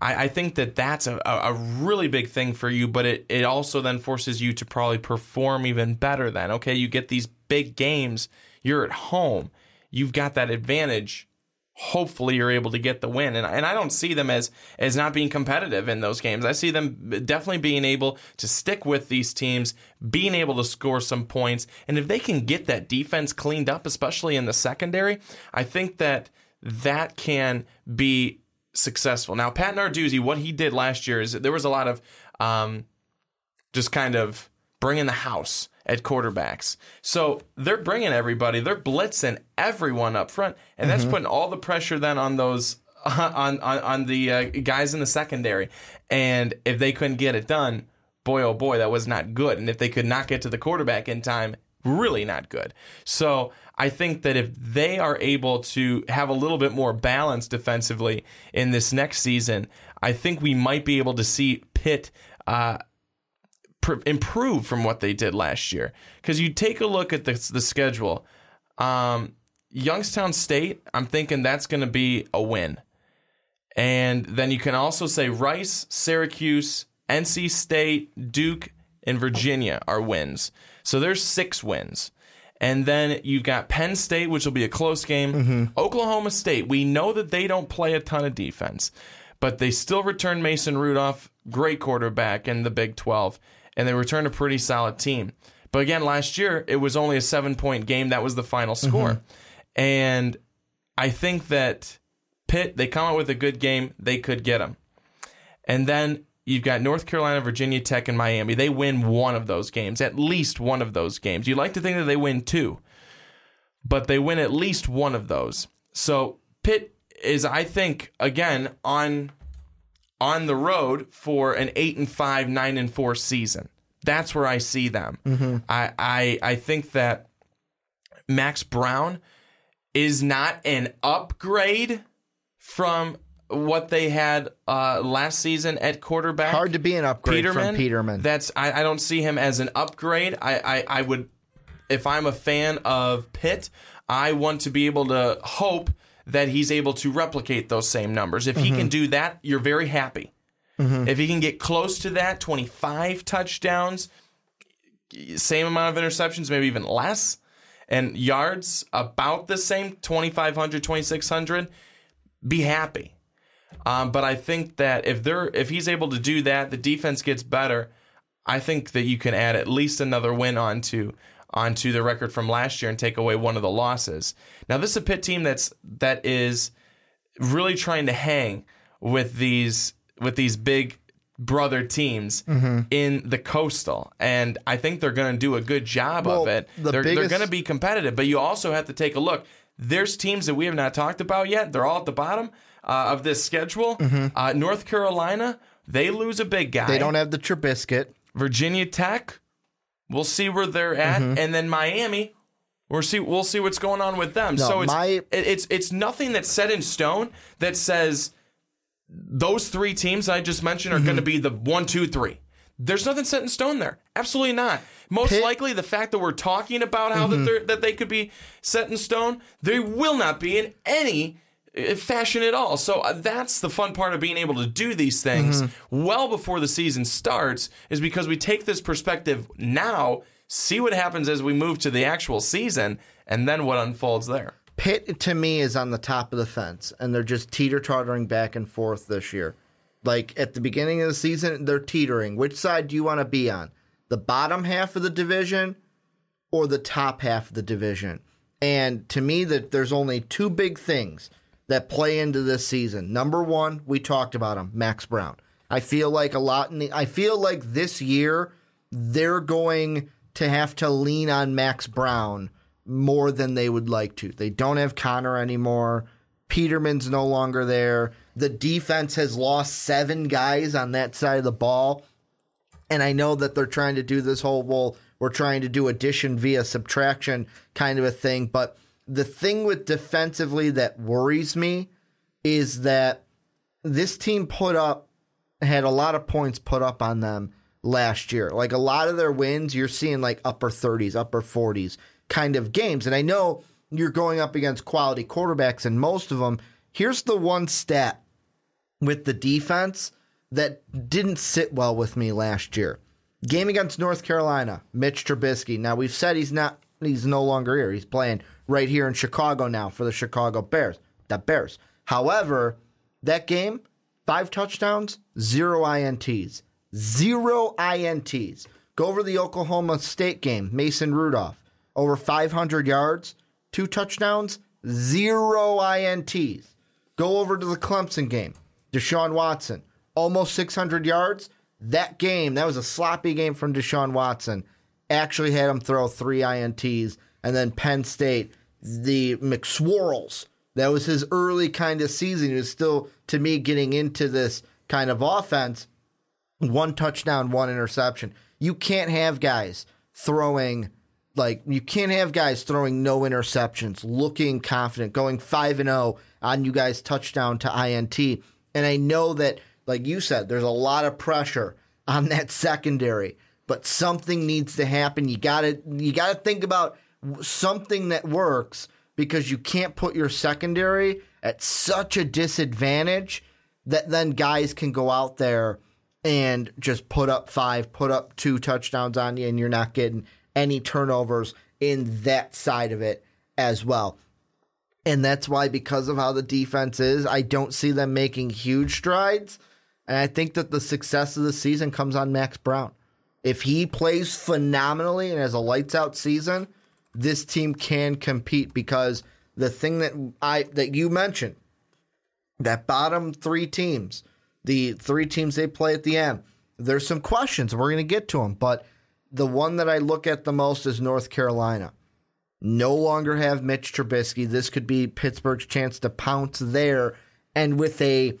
I, I think that that's a, a really big thing for you, but it, it also then forces you to probably perform even better then. Okay, you get these big games, you're at home, you've got that advantage. Hopefully, you're able to get the win, and and I don't see them as as not being competitive in those games. I see them definitely being able to stick with these teams, being able to score some points, and if they can get that defense cleaned up, especially in the secondary, I think that that can be successful. Now, Pat Narduzzi, what he did last year is there was a lot of um, just kind of bringing the house at quarterbacks. So they're bringing everybody, they're blitzing everyone up front, and that's putting all the pressure then on those on on, on the uh, guys in the secondary. And if they couldn't get it done, boy oh boy, that was not good. And if they could not get to the quarterback in time, really not good. So I think that if they are able to have a little bit more balance defensively in this next season, I think we might be able to see Pitt uh, pr- improve from what they did last year. Because you take a look at the, the schedule, um, Youngstown State, I'm thinking that's going to be a win. And then you can also say Rice, Syracuse, NC State, Duke, and Virginia are wins. So there's six wins. And then you've got Penn State, which will be a close game. Oklahoma State, we know that they don't play a ton of defense, but they still return Mason Rudolph, great quarterback in the Big 12, and they return a pretty solid team. But again, last year, it was only a seven point game. That was the final mm-hmm. score. And I think that Pitt, they come out with a good game, they could get them. And then you've got North Carolina, Virginia Tech, and Miami. They win one of those games, at least one of those games. You like to think that they win two, but they win at least one of those. So Pitt is, I think, again on on the road for an eight and five, nine and four season. That's where I see them. I, I I think that Max Browne is not an upgrade from what they had uh, last season at quarterback. Hard to be an upgrade Peterman. from Peterman. That's I, I don't see him as an upgrade. I, I I would if I'm a fan of Pitt, I want to be able to hope that he's able to replicate those same numbers. If he Mm-hmm. can do that, you're very happy. If he can get close to that, 25 touchdowns, same amount of interceptions, maybe even less, and yards about the same 2,500, 2,600, be happy. Um, but I think that if they're if he's able to do that, the defense gets better. I think that you can add at least another win onto onto the record from last year and take away one of the losses. Now this is a Pitt team that's that is really trying to hang with these with these big brother teams Mm-hmm. in the coastal and I think they're going to do a good job Well, of it. the They're, they're going to be competitive, but you also have to take a look. There's teams that we have not talked about yet. They're all at the bottom uh, of this schedule. Uh, North Carolina, they lose a big guy. Mm-hmm. they don't have the Trubisky. Virginia Tech, we'll see where they're at, Mm-hmm. and then Miami, we'll see we'll see what's going on with them. No, so it's my- it- it's it's nothing that's set in stone that says those three teams I just mentioned are Mm-hmm. going to be the one, two, three. There's nothing set in stone there. Absolutely not. Most Pitt- Mm-hmm. likely, the fact that we're talking about how that they're that they could be set in stone, they will not be in any fashion at all. So uh, that's the fun part of being able to do these things Mm-hmm. well before the season starts, is because we take this perspective now, see what happens as we move to the actual season, and then what unfolds there. Pitt to me is on the top of the fence, and they're just teeter tottering back and forth this year. Like at the beginning of the season, they're teetering. Which side do you want to be on? the bottom half of the division or the top half of the division. And to me, that there's only two big things that play into this season. Number one, we talked about him, Max Browne. I feel like a lot in the, I feel like this year they're going to have to lean on Max Browne more than they would like to. They don't have Conner anymore. Peterman's no longer there. The defense has lost seven guys on that side of the ball. And I know that they're trying to do this whole, well, we're trying to do addition via subtraction kind of a thing. But the thing with defensively that worries me is that this team put up, had a lot of points put up on them last year. Like a lot of their wins, you're seeing like upper 30s, upper 40s kind of games. And I know you're going up against quality quarterbacks and most of them. Here's the one stat with the defense that didn't sit well with me last year. Game against North Carolina, Mitch Trubisky. Now we've said he's not he's no longer here. He's playing right here in Chicago now for the Chicago Bears. The Bears. However, that game, five touchdowns, zero INTs. Zero INTs. Go over the Oklahoma State game, Mason Rudolph. Over 500 yards, two touchdowns, zero INTs. Go over to the Clemson game, Deshaun Watson, almost 600 yards. That game, that was a sloppy game from Deshaun Watson. Actually had him throw three INTs. And then Penn State, the McSorley. That was his early kind of season. He was still, to me, getting into this kind of offense. One touchdown, one interception. You can't have guys throwing like you can't have guys throwing no interceptions, looking confident, going 5 and 0 on you guys touchdown to INT. And I know that like you said there's a lot of pressure on that secondary, but something needs to happen. You got to you got to think about something that works because you can't put your secondary at such a disadvantage that then guys can go out there and just put up five, put up two touchdowns on you, and you're not getting any turnovers in that side of it as well. And that's why, because of how the defense is, I don't see them making huge strides. And I think that the success of the season comes on Max Browne. If he plays phenomenally and has a lights out season, this team can compete because the thing that I that you mentioned, that bottom three teams, the three teams they play at the end, there's some questions. We're going to get to them, but the one that I look at the most is North Carolina. No longer have Mitch Trubisky. This could be Pittsburgh's chance to pounce there, and with a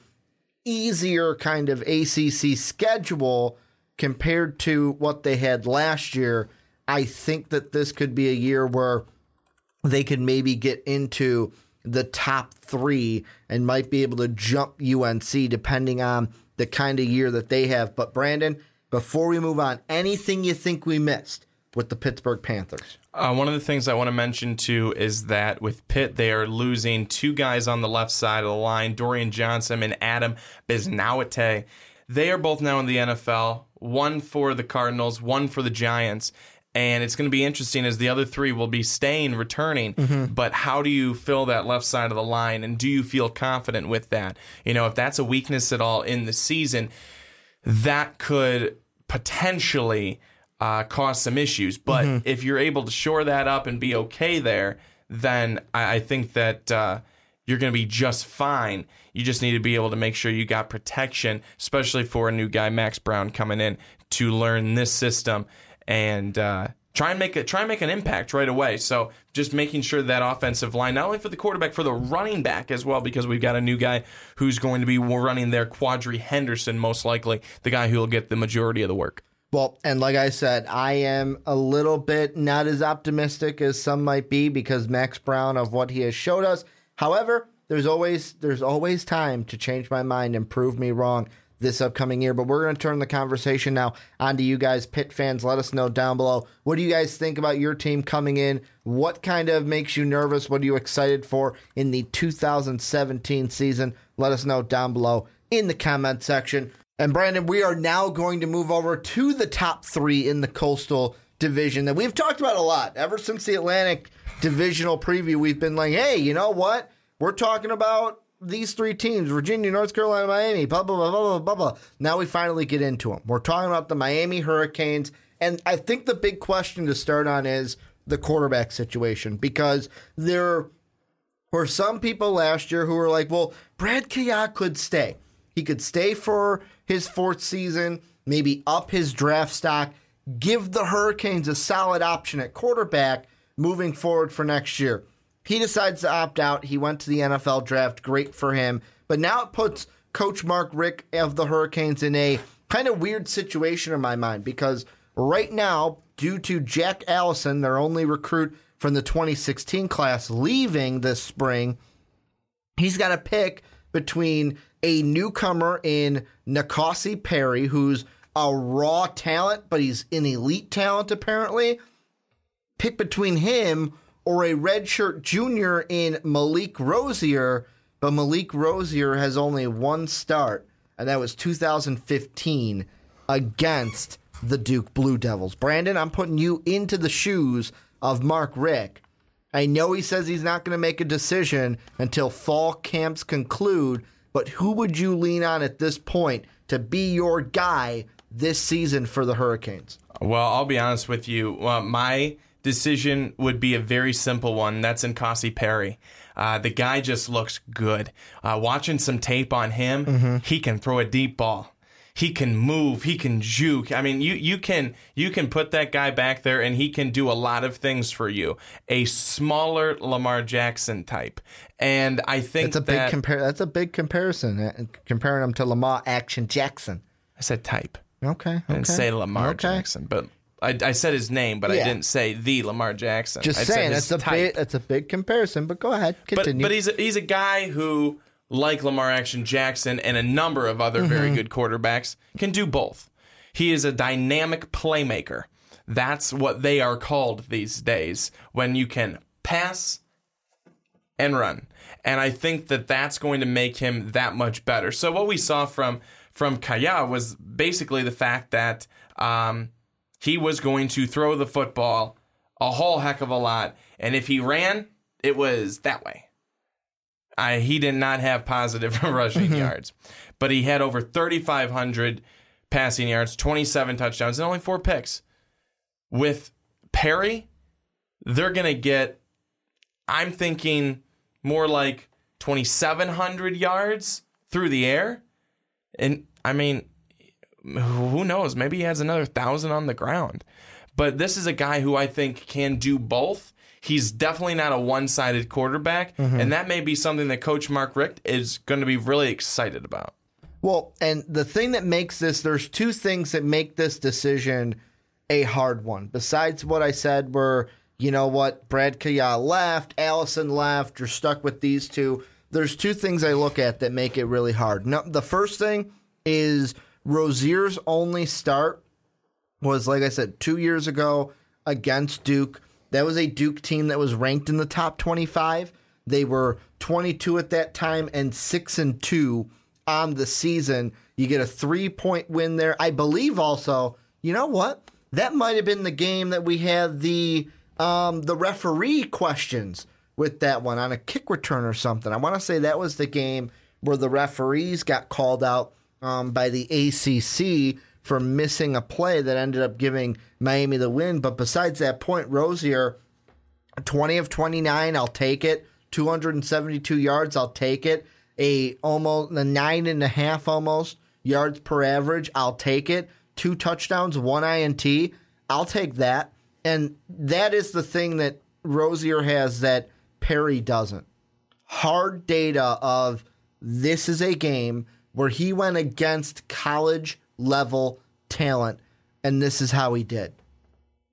easier kind of ACC schedule compared to what they had last year, I think that this could be a year where they could maybe get into the top three and might be able to jump UNC depending on the kind of year that they have. But Brandon, before we move on, anything you think we missed with the Pittsburgh Panthers? Uh, one of the things I want to mention too is that with Pitt, they are losing two guys on the left side of the line, Dorian Johnson and Adam Bisnowaty. They are both now in the NFL, one for the Cardinals, one for the Giants. And it's going to be interesting as the other three will be staying, returning. Mm-hmm. But how do you fill that left side of the line? And do you feel confident with that? You know, if that's a weakness at all in the season, that could potentially uh, cause some issues. But mm-hmm. if you're able to shore that up and be okay there, then I, I think that uh, you're going to be just fine. You just need to be able to make sure you got protection, especially for a new guy, Max Browne, coming in to learn this system and uh, try and make a try and make an impact right away. So just making sure that offensive line, not only for the quarterback, for the running back as well, because we've got a new guy who's going to be running there, Quadree Henderson, most likely the guy who will get the majority of the work. Well, and like I said, I am a little bit not as optimistic as some might be because Max Browne of what he has showed us. However, there's always there's always time to change my mind and prove me wrong this upcoming year. But we're going to turn the conversation now onto you guys, Pitt fans. Let us know down below. What do you guys think about your team coming in? What kind of makes you nervous? What are you excited for in the 2017 season? Let us know down below in the comment section. And Brandon, we are now going to move over to the top three in the Coastal Division that we've talked about a lot ever since the Atlantic Divisional preview. We've been like, hey, you know what? We're talking about these three teams Virginia, North Carolina, Miami, blah, blah, blah, blah, blah, blah. Now we finally get into them. We're talking about the Miami Hurricanes And I think the big question to start on is the quarterback situation because there were some people last year who were like, well, Brad Kaaya could stay. He could stay for his fourth season, maybe up his draft stock, give the Hurricanes a solid option at quarterback moving forward for next year. He decides to opt out. He went to the NFL draft. Great for him. But now it puts Coach Mark Richt of the Hurricanes in a kind of weird situation in my mind because right now, due to Jack Allison, their only recruit from the 2016 class, leaving this spring, he's got to pick between a newcomer in N'Kosi Perry, who's a raw talent, but he's an elite talent apparently. Pick between him or a redshirt junior in Malik Rosier, but Malik Rosier has only one start, and that was 2015 against the Duke Blue Devils. Brandon, I'm putting you into the shoes of Mark Richt. I know he says he's not going to make a decision until fall camps conclude, but who would you lean on at this point to be your guy this season for the Hurricanes? Well, I'll be honest with you. Uh, my decision would be a very simple one. That's N'Kosi Perry. Uh, the guy just looks good. Uh, watching some tape on him, mm-hmm. he can throw a deep ball he can move, he can juke. I mean, you you can you can put that guy back there and he can do a lot of things for you. A smaller Lamar Jackson type. And I think that's a that, big compar- that's a big comparison uh, comparing him to Lamar Action Jackson. I said type. Okay. okay. Didn't say Lamar okay. Jackson, but I, I, said his name, but yeah. I didn't say the Lamar Jackson. Just I saying, that's a big, that's a big comparison. But go ahead, continue. But, but he's a, he's a guy who like Lamar Action Jackson and a number of other mm-hmm. very good quarterbacks, can do both. He is a dynamic playmaker. That's what they are called these days when you can pass and run. And I think that that's going to make him that much better. So what we saw from from Kaaya was basically the fact that um, he was going to throw the football a whole heck of a lot, and if he ran, it was that way. I, he did not have positive rushing mm-hmm. yards, but he had over 3,500 passing yards, 27 touchdowns, and only four picks. With Perry, they're going to get, I'm thinking more like 2,700 yards through the air. And I mean, who knows? Maybe he has another thousand on the ground. But this is a guy who I think can do both he's definitely not a one-sided quarterback, mm-hmm. and that may be something that Coach Mark Richt is going to be really excited about. Well, and the thing that makes this, there's two things that make this decision a hard one. Besides what I said, where you know what, Brad Kaaya left, Allison left, you're stuck with these two. There's two things I look at that make it really hard. No, the first thing is Rosier's only start was, like I said, two years ago against Duke. That was a Duke team that was ranked in the top 25. They were 22 at that time and 6 and 2 on the season. You get a 3-point win there. I believe also, you know what? That might have been the game that we had the um, the referee questions with that one on a kick return or something. I want to say that was the game where the referees got called out um, by the ACC for missing a play that ended up giving Miami the win. But besides that point, Rosier, 20 of 29, I'll take it. 272 yards, I'll take it. A almost a nine and a half almost yards per average, I'll take it. Two touchdowns, one INT, I'll take that. And that is the thing that Rosier has that Perry doesn't. Hard data of this is a game where he went against college level talent, and this is how he did.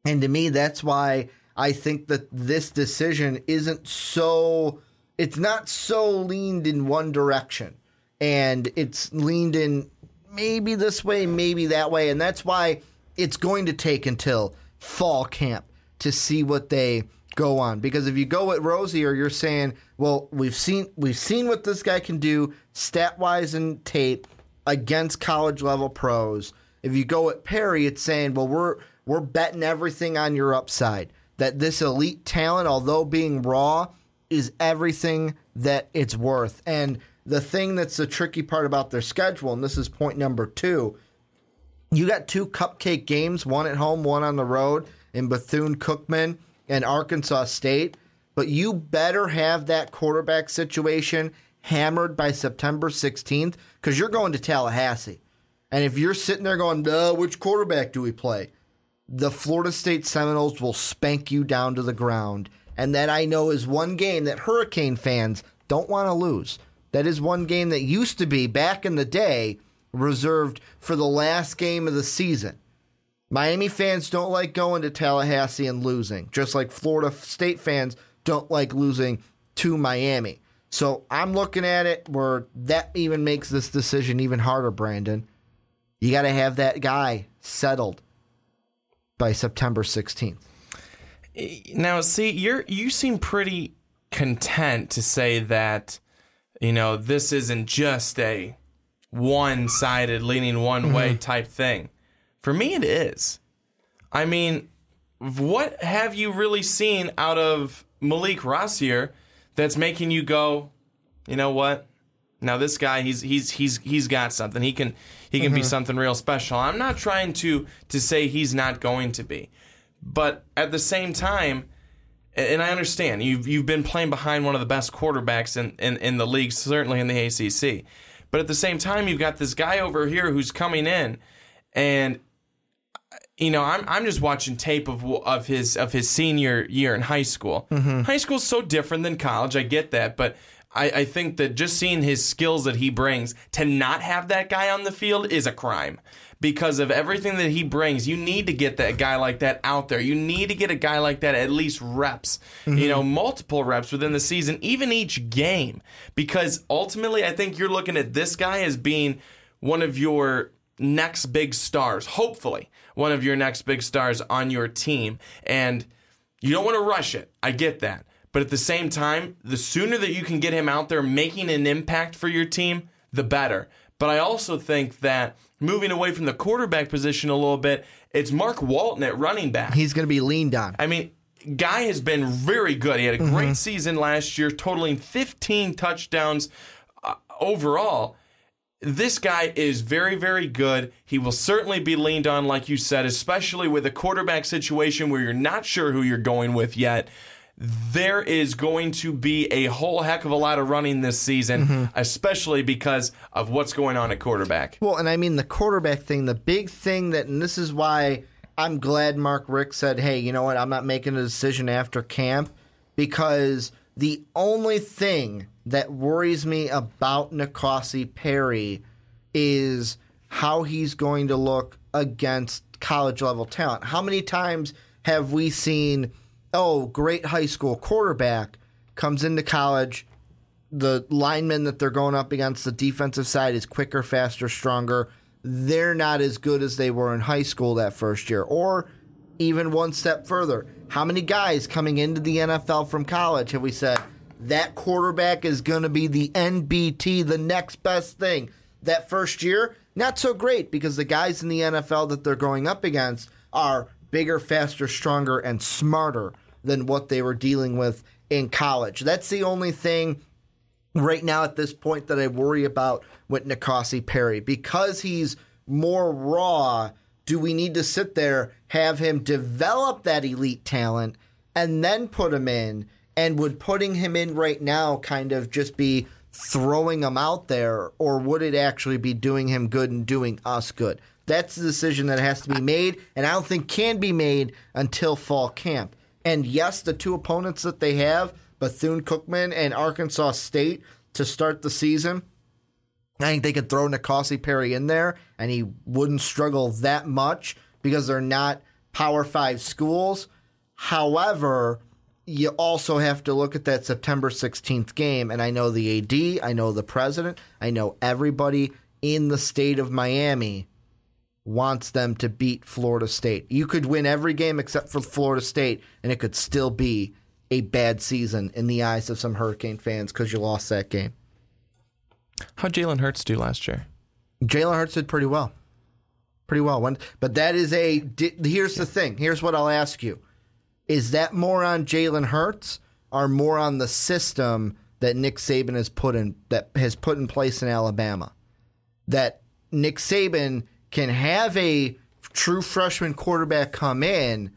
And to me, that's why I think that this decision isn't so, it's not so leaned in one direction. And it's leaned in maybe this way, maybe that way. And that's why it's going to take until fall camp to see what they go on. Because if you go with Rosier, you're saying, well, we've seen we've seen what this guy can do stat wise and tape against college level pros. If you go at Perry, it's saying, well, we're we're betting everything on your upside. That this elite talent, although being raw, is everything that it's worth. And the thing that's the tricky part about their schedule, and this is point number two, you got two cupcake games, one at home, one on the road in Bethune Cookman and Arkansas State. But you better have that quarterback situation hammered by September 16th because you're going to Tallahassee. And if you're sitting there going, uh, which quarterback do we play? The Florida State Seminoles will spank you down to the ground. And that I know is one game that Hurricane fans don't want to lose. That is one game that used to be back in the day reserved for the last game of the season. Miami fans don't like going to Tallahassee and losing, just like Florida State fans don't like losing to Miami. So I'm looking at it where that even makes this decision even harder, Brandon. You got to have that guy settled by September 16th. Now, see, you're you seem pretty content to say that you know this isn't just a one-sided, leaning one way mm-hmm. type thing. For me, it is. I mean, what have you really seen out of Malik Rosier that's making you go, you know what? Now this guy, he's he's he's he's got something. He can he can be mm-hmm. something real special. I'm not trying to to say he's not going to be, but at the same time, and I understand you've you've been playing behind one of the best quarterbacks in, in, in the league, certainly in the ACC. But at the same time, you've got this guy over here who's coming in, and you know, I'm I'm just watching tape of of his of his senior year in high school. Mm-hmm. High school's so different than college. I get that, but I, I think that just seeing his skills that he brings to not have that guy on the field is a crime because of everything that he brings. You need to get that guy like that out there. You need to get a guy like that at least reps, you mm-hmm. know, multiple reps within the season, even each game, because ultimately, I think you're looking at this guy as being one of your next big stars, hopefully, one of your next big stars on your team. And you don't want to rush it. I get that. But at the same time, the sooner that you can get him out there making an impact for your team, the better. But I also think that moving away from the quarterback position a little bit, it's Mark Walton at running back. He's going to be leaned on. I mean, guy has been very good. He had a great season last year, totaling 15 touchdowns uh, overall. This guy is very, very good. He will certainly be leaned on, like you said, especially with a quarterback situation where you're not sure who you're going with yet. There is going to be a whole heck of a lot of running this season, mm-hmm. especially because of what's going on at quarterback. Well, and I mean the quarterback thing, the big thing that, and this is why I'm glad Mark Richt said, hey, you know what, I'm not making a decision after camp because the only thing that worries me about N'Kosi Perry is how he's going to look against college level talent. How many times have we seen, oh, great high school quarterback comes into college, the lineman that they're going up against, the defensive side is quicker, faster, stronger. They're not as good as they were in high school that first year. Or even one step further, how many guys coming into the NFL from college have we said that quarterback is going to be the NBT, the next best thing? That first year, not so great because the guys in the NFL that they're going up against are bigger, faster, stronger, and smarter than what they were dealing with in college. That's the only thing right now at this point that I worry about with N'Kosi Perry because he's more raw. Do we need to sit there, have him develop that elite talent, and then put him in? And would putting him in right now kind of just be throwing him out there, or would it actually be doing him good and doing us good? That's the decision that has to be made, and I don't think can be made until fall camp. And yes, the two opponents that they have, Bethune Cookman and Arkansas State, to start the season, I think they could throw N'Kosi Perry in there and he wouldn't struggle that much because they're not Power Five schools. However, you also have to look at that September 16th game. And I know the AD, I know the president, I know everybody in the state of Miami wants them to beat Florida State. You could win every game except for Florida State, and it could still be a bad season in the eyes of some Hurricane fans because you lost that game. How'd Jalen Hurts do last year? Jalen Hurts did pretty well. Pretty well. But that is a. Here's the thing. Here's what I'll ask you: Is that more on Jalen Hurts or more on the system that Nick Saban has put in that has put in place in Alabama? That Nick Saban can have a true freshman quarterback come in,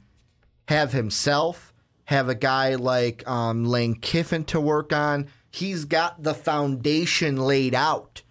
have himself, have a guy like um, Lane Kiffin to work on. He's got the foundation laid out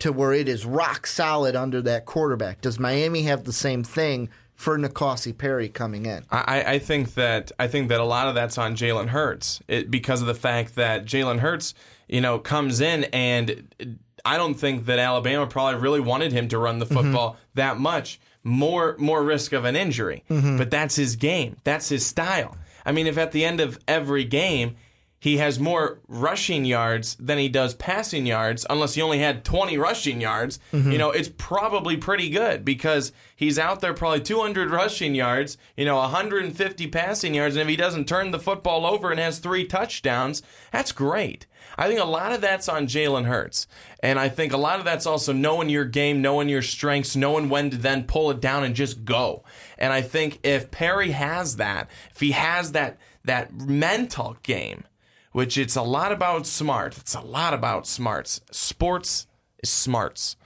to where it is rock solid under that quarterback. Does Miami have the same thing for N'Kosi Perry coming in? I, I think that I think that a lot of that's on Jalen Hurts it, because of the fact that Jalen Hurts, you know, comes in and I don't think that Alabama probably really wanted him to run the football mm-hmm. that much. More more risk of an injury, mm-hmm. but that's his game. That's his style. I mean, if at the end of every game he has more rushing yards than he does passing yards, unless he only had 20 rushing yards, mm-hmm. you know, it's probably pretty good because he's out there probably 200 rushing yards, you know, 150 passing yards. And if he doesn't turn the football over and has three touchdowns, that's great. I think a lot of that's on Jalen Hurts. And I think a lot of that's also knowing your game, knowing your strengths, knowing when to then pull it down and just go. And I think if Perry has that, if he has that that mental game, which it's a lot about smart. It's a lot about smarts. Sports is smarts.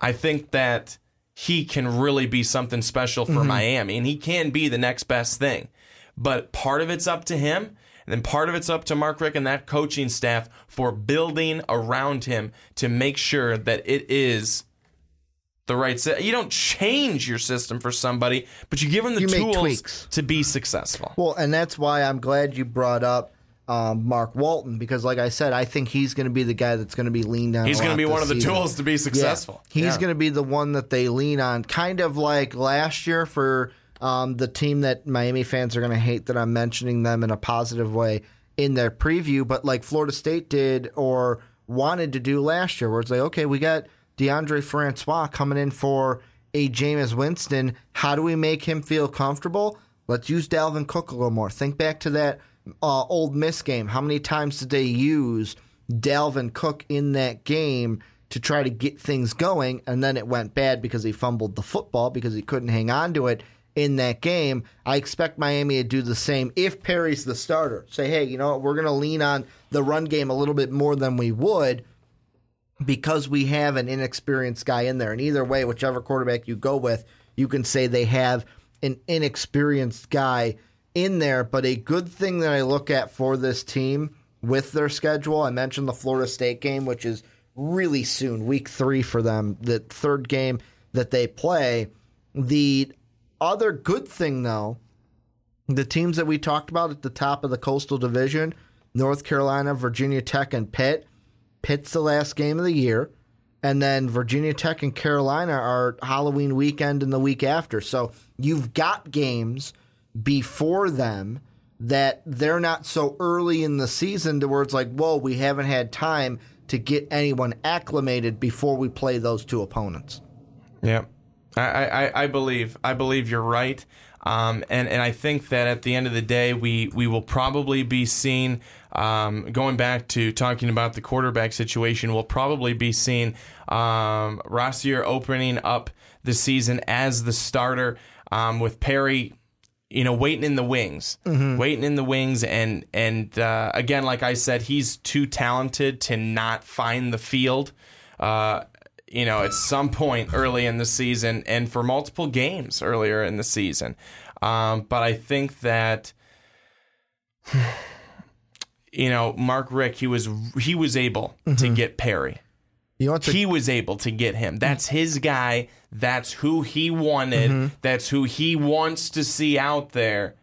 I think that he can really be something special for mm-hmm. Miami and he can be the next best thing. But part of it's up to him. And then part of it's up to Mark Richt and that coaching staff for building around him to make sure that it is the right set. You don't change your system for somebody, but you give them the you tools to be successful. Well, and that's why I'm glad you brought up um, Mark Walton because, like I said, I think he's going to be the guy that's going to be leaned on. He's going to be one of the season. tools to be successful. Yeah. He's yeah. going to be the one that they lean on, kind of like last year for um, the team that Miami fans are going to hate that I'm mentioning them in a positive way in their preview, but like Florida State did or wanted to do last year, where it's like, okay, we got Deondre Francois coming in for a Jameis Winston. How do we make him feel comfortable? Let's use Dalvin Cook a little more. Think back to that uh, Ole Miss game. How many times did they use Dalvin Cook in that game to try to get things going? And then it went bad because he fumbled the football because he couldn't hang on to it in that game. I expect Miami to do the same if Perry's the starter. Say, hey, you know what? We're going to lean on the run game a little bit more than we would because we have an inexperienced guy in there. And either way, whichever quarterback you go with, you can say they have an inexperienced guy in there, but a good thing that I look at for this team with their schedule, I mentioned the Florida State game, which is really soon, week three for them, the third game that they play. The other good thing, though, the teams that we talked about at the top of the Coastal Division, North Carolina, Virginia Tech, and Pitt. Pitt's the last game of the year. And then Virginia Tech and Carolina are Halloween weekend and the week after. So you've got games – before them that they're not so early in the season to where it's like, whoa, we haven't had time to get anyone acclimated before we play those two opponents. Yeah, I, I, I believe I believe you're right. Um, and, and I think that at the end of the day, we, we will probably be seeing, um, going back to talking about the quarterback situation, we'll probably be seeing um, Rosier opening up the season as the starter um, with Perry you know, waiting in the wings, mm-hmm. waiting in the wings, and and uh, again, like I said, he's too talented to not find the field. Uh, you know, at some point early in the season, and for multiple games earlier in the season. Um, but I think that. You know, Mark Richt, he was he was able mm-hmm. to get Perry. To- he was able to get him. That's his guy. That's who he wanted. Mm-hmm. That's who he wants to see out there.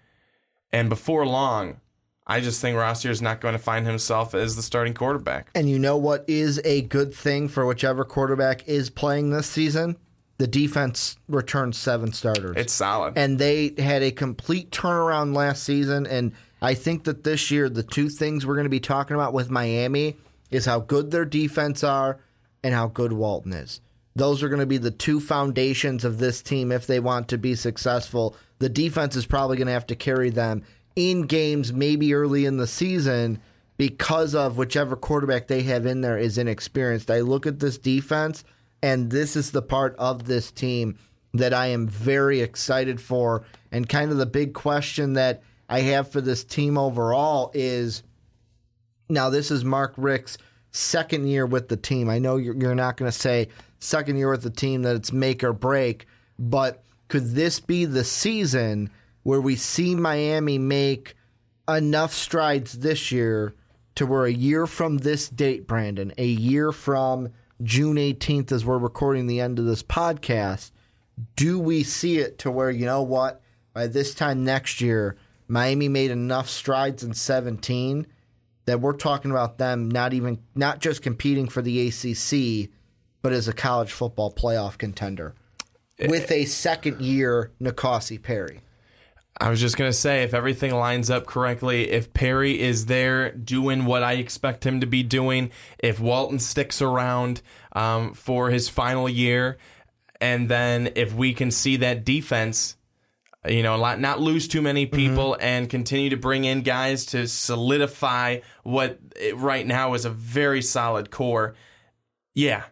And before long, I just think Rosier is not going to find himself as the starting quarterback. And you know what is a good thing for whichever quarterback is playing this season? The defense returned seven starters. It's solid. And they had a complete turnaround last season. And I think that this year, the two things we're going to be talking about with Miami is how good their defense are and how good Walton is. Those are going to be the two foundations of this team if they want to be successful. The defense is probably going to have to carry them in games, maybe early in the season, because of whichever quarterback they have in there is inexperienced. I look at this defense, and this is the part of this team that I am very excited for. And kind of the big question that I have for this team overall is now, this is Mark Richt's second year with the team. I know you're, you're not going to say second year with the team that it's make or break. But could this be the season where we see Miami make enough strides this year to where a year from this date, Brandon, a year from June 18th, as we're recording the end of this podcast, do we see it to where, you know what, by this time next year, Miami made enough strides in 17 that we're talking about them not even, not just competing for the ACC, but as a college football playoff contender with a second year N'Kosi Perry. I was just gonna say, if everything lines up correctly, if Perry is there doing what I expect him to be doing, if Walton sticks around um, for his final year, and then if we can see that defense, you know, not lose too many people mm-hmm. and continue to bring in guys to solidify what right now is a very solid core. Yeah,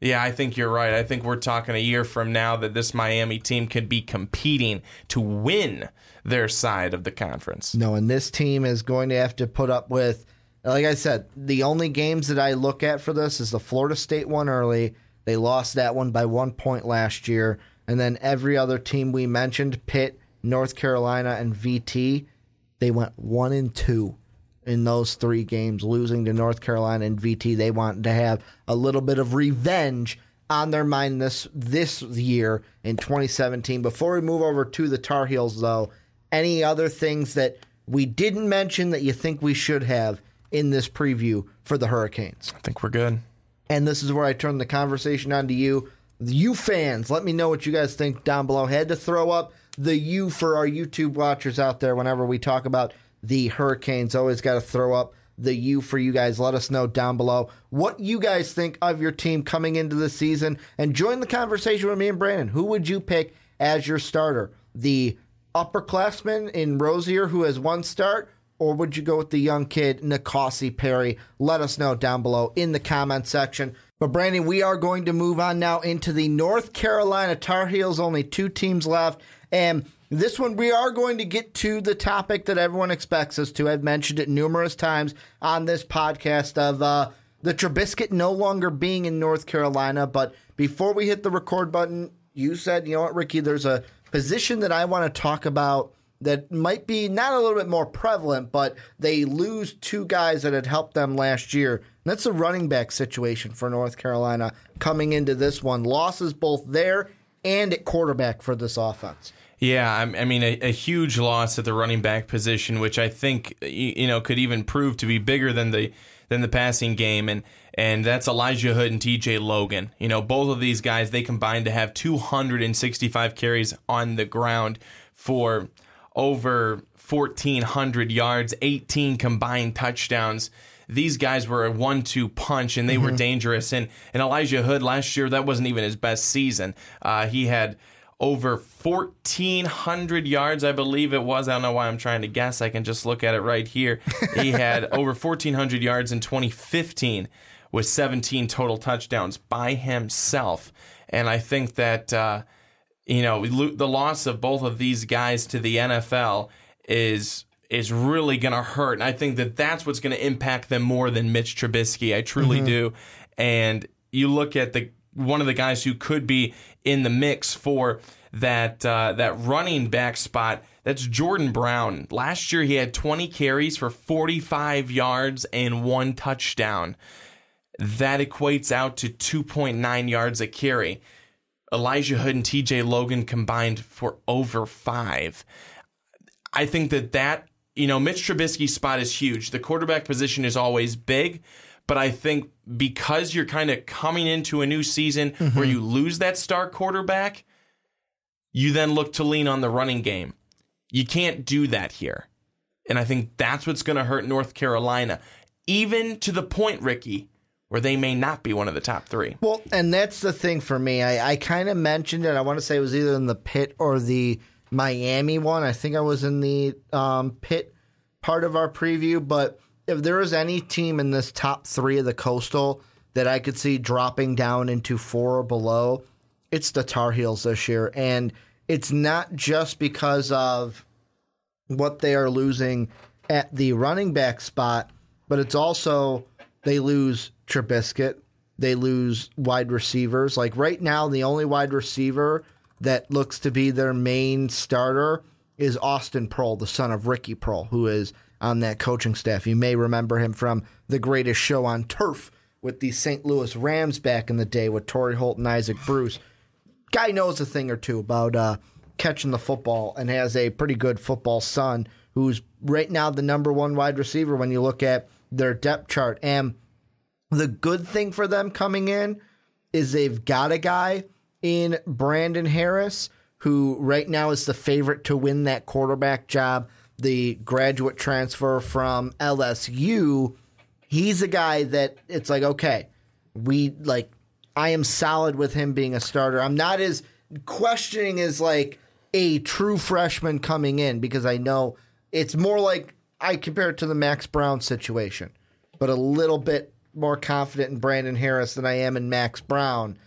yeah, I think you're right. I think we're talking a year from now that this Miami team could be competing to win their side of the conference. No, and this team is going to have to put up with, like I said, the only games that I look at for this is the Florida State one early. They lost that one by one point last year. And then every other team we mentioned, Pitt, North Carolina, and VT, they went one and two in those three games, losing to North Carolina and VT. They want to have a little bit of revenge on their mind this this year in 2017. Before we move over to the Tar Heels, though, any other things that we didn't mention that you think we should have in this preview for the Hurricanes? I think we're good. And this is where I turn the conversation on to you. You fans, let me know what you guys think down below. Had to throw up the U for our YouTube watchers out there whenever we talk about the Hurricanes. Always got to throw up the U for you guys. Let us know down below what you guys think of your team coming into the season and join the conversation with me and Brandon. Who would you pick as your starter? The upperclassman in Rosier who has one start, or would you go with the young kid, N'Kosi Perry? Let us know down below in the comment section. But Brandon, we are going to move on now into the North Carolina Tar Heels. Only two teams left. And this one, we are going to get to the topic that everyone expects us to. I've mentioned it numerous times on this podcast of uh, the Trubisky no longer being in North Carolina. But before we hit the record button, you said, you know what, Ricky, there's a position that I want to talk about that might be not a little bit more prevalent, but they lose two guys that had helped them last year. That's a running back situation for North Carolina coming into this one. Losses both there and at quarterback for this offense. Yeah, I mean, a, a, huge loss at the running back position, which I think you know could even prove to be bigger than the than the passing game, and and that's Elijah Hood and T.J. Logan. You know, both of these guys they combined to have 265 carries on the ground for over 1,400 yards, 18 combined touchdowns. These guys were a one-two punch, and they mm-hmm. were dangerous. And and Elijah Hood last year that wasn't even his best season. Uh, he had over 1,400 yards, I believe it was. I don't know why I'm trying to guess. I can just look at it right here. He had over 1,400 yards in 2015 with 17 total touchdowns by himself. And I think that, uh, you know, the loss of both of these guys to the NFL is is really going to hurt. And I think that that's what's going to impact them more than Mitch Trubisky. I truly mm-hmm. do. And you look at the one of the guys who could be in the mix for that uh, that running back spot. That's Jordan Brown. Last year he had 20 carries for 45 yards and one touchdown. That equates out to 2.9 yards a carry. Elijah Hood and TJ Logan combined for over five. I think that that, you know, Mitch Trubisky's spot is huge. The quarterback position is always big, but I think because you're kind of coming into a new season mm-hmm. where you lose that star quarterback, you then look to lean on the running game. You can't do that here. And I think that's what's going to hurt North Carolina, even to the point, Ricky, where they may not be one of the top three. Well, and that's the thing for me. I, I kind of mentioned it. I want to say it was either in the Pitt or the Miami one. I think I was in the um, Pitt part of our preview, but if there is any team in this top three of the Coastal that I could see dropping down into four or below, it's the Tar Heels this year. And it's not just because of what they are losing at the running back spot, but it's also they lose Trubisky, they lose wide receivers. Like right now, the only wide receiver that looks to be their main starter is Austin Proehl, the son of Ricky Proehl, who is on that coaching staff. You may remember him from the greatest show on turf with the St. Louis Rams back in the day with Torry Holt and Isaac Bruce. Guy knows a thing or two about uh, catching the football and has a pretty good football son who's right now the number one wide receiver when you look at their depth chart. And the good thing for them coming in is they've got a guy in Brandon Harris who right now is the favorite to win that quarterback job. The graduate transfer from LSU, he's a guy that it's like, okay, we like, I am solid with him being a starter. I'm not as questioning as like a true freshman coming in because I know it's more like I compare it to the Max Browne situation, but a little bit more confident in Brandon Harris than I am in Max Browne.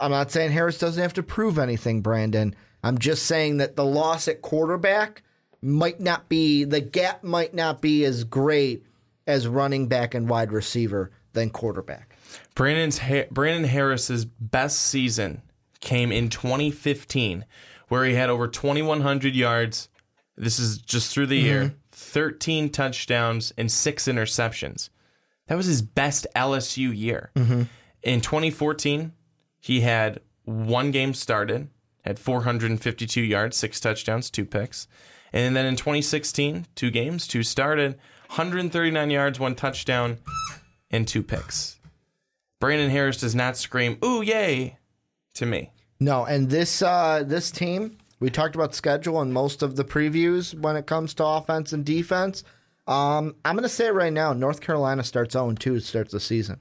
I'm not saying Harris doesn't have to prove anything, Brandon. I'm just saying that the loss at quarterback might not be, the gap might not be as great as running back and wide receiver than quarterback. Brandon's Brandon Harris's best season came in 2015, where he had over 2,100 yards. This is just through the year, mm-hmm. 13 touchdowns and six interceptions. That was his best LSU year. Mm-hmm. In 2014, he had one game started, had 452 yards, six touchdowns, two picks. And then in 2016, two games, two started, 139 yards, one touchdown, and two picks. Brandon Harris does not scream, ooh, yay, to me. No, and this uh, this team, we talked about schedule and most of the previews when it comes to offense and defense. Um, I'm going to say it right now North Carolina starts 0 2 to start the season.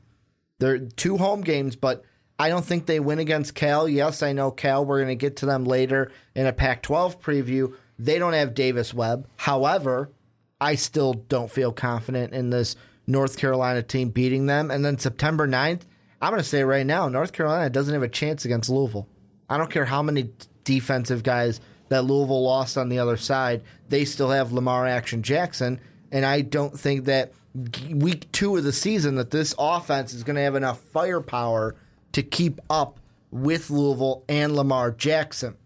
They're two home games, but I don't think they win against Cal. Yes, I know Cal. We're going to get to them later in a Pac 12 preview. They don't have Davis Webb. However, I still don't feel confident in this North Carolina team beating them. And then September 9th, I'm going to say right now, North Carolina doesn't have a chance against Louisville. I don't care how many defensive guys that Louisville lost on the other side, they still have Lamar Action Jackson. And I don't think that week two of the season that this offense is going to have enough firepower to keep up with Louisville and Lamar Jackson.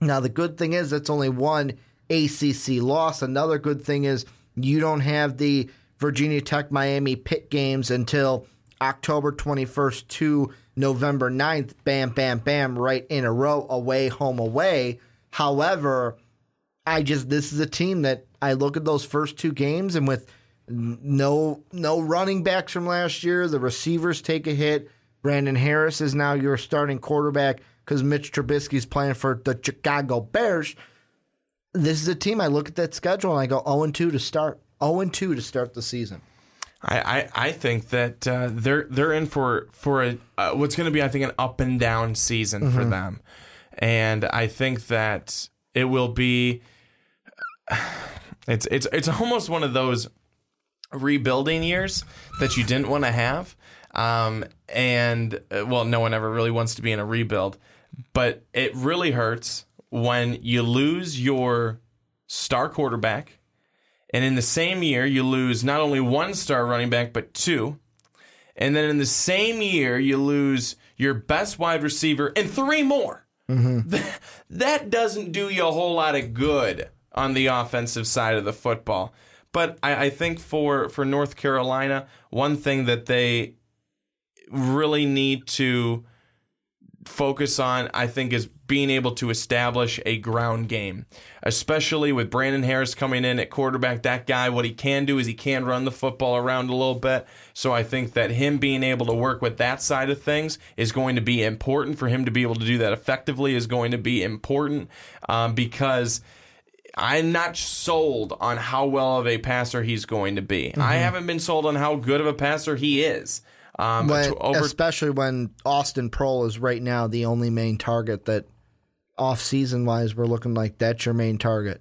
Now, the good thing is that's only one ACC loss. Another good thing is you don't have the Virginia Tech Miami Pitt games until October 21st to November 9th. Bam, bam, bam, right in a row, away, home, away. However, I just, this is a team that I look at those first two games and with no no running backs from last year, the receivers take a hit. Brandon Harris is now your starting quarterback because Mitch Trubisky's playing for the Chicago Bears. This is a team I look at that schedule and I go 0 2 to start. 0 2 to start the season. I, I, I think that uh, they're they're in for for a, uh, what's going to be I think an up and down season for them, and I think that it will be. It's it's it's almost one of those rebuilding years that you didn't want to have, um, and uh, well, no one ever really wants to be in a rebuild, but it really hurts when you lose your star quarterback and in the same year, you lose not only one star running back, but two. And then in the same year, you lose your best wide receiver and three more. That, that doesn't do you a whole lot of good on the offensive side of the football. But I, I think for, for North Carolina, one thing that they really need to focus on, I think, is being able to establish a ground game, especially with Brandon Harris coming in at quarterback. That guy, what he can do is he can run the football around a little bit. So I think that him being able to work with that side of things is going to be important. For him to be able to do that effectively is going to be important um, because. I'm not sold on how well of a passer he's going to be. I haven't been sold on how good of a passer he is. Um, When, over especially when Austin Proehl is right now the only main target that off season wise we're looking like that's your main target.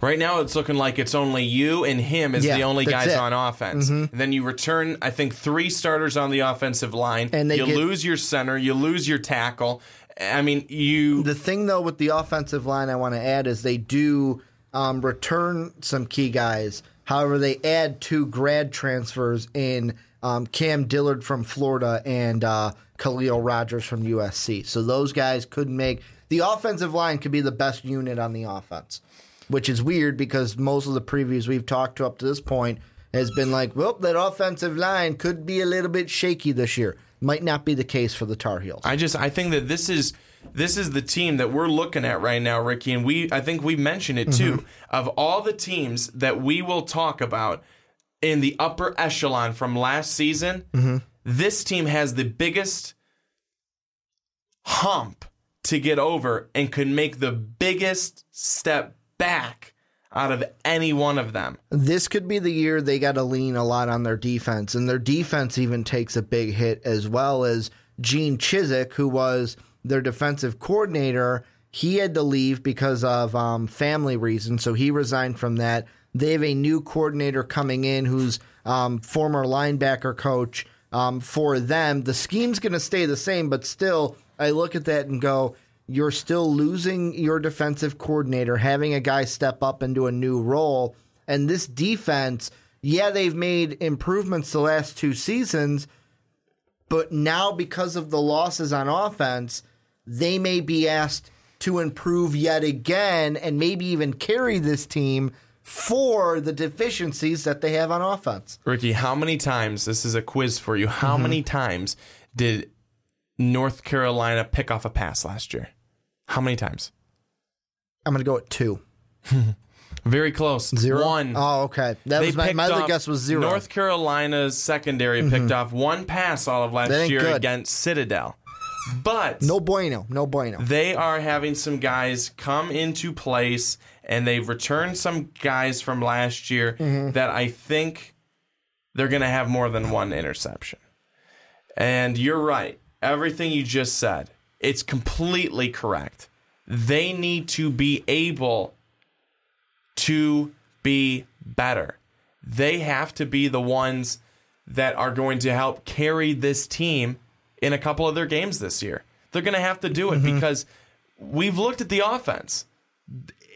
Right now, it's looking like it's only you and him as Yeah, the only guys it. Mm-hmm. on offense. And then you return, I think, three starters on the offensive line. And they you get- lose your center, you lose your tackle. I mean, you. The thing though with the offensive line I want to add is they do um, return some key guys. However, they add two grad transfers in um, Cam Dillard from Florida and uh, Khaliel Rodgers from USC. So those guys could make the offensive line could be the best unit on the offense, which is weird because most of the previews we've talked to up to this point has been like, well, that offensive line could be a little bit shaky this year. Might not be the case for the Tar Heels. I just I think that this is this is the team that we're looking at right now, Ricky, and we I think we mentioned it too. Mm-hmm. Of all the teams that we will talk about in the upper echelon from last season, Mm-hmm. this team has the biggest hump to get over and could make the biggest step back out of any one of them. this could be the year they got to lean a lot on their defense, and their defense even takes a big hit as well as Gene Chizik, who was their defensive coordinator. He had to leave because of um, family reasons, so he resigned from that. They have a new coordinator coming in who's um, former linebacker coach um, for them. The scheme's going to stay the same, but still, I look at that and go, you're still losing your defensive coordinator, having a guy step up into a new role. And this defense, yeah, they've made improvements the last two seasons, but now because of the losses on offense, they may be asked to improve yet again and maybe even carry this team for the deficiencies that they have on offense. Ricky, how many times, this is a quiz for you, Mm-hmm. how many times did North Carolina pick off a pass last year? How many times? I'm going to go at two. Very close. Zero? One. Oh, okay. That They was my, my other guess was zero. Mm-hmm. North Carolina's secondary picked off one pass all of last year good. against Citadel. But no bueno. No bueno. they are having some guys come into place and they've returned some guys from last year Mm-hmm. that I think they're going to have more than one interception. And you're right. Everything you just said, it's completely correct. They need to be able to be better. They have to be the ones that are going to help carry this team in a couple of their games this year. They're going to have to do it because we've looked at the offense.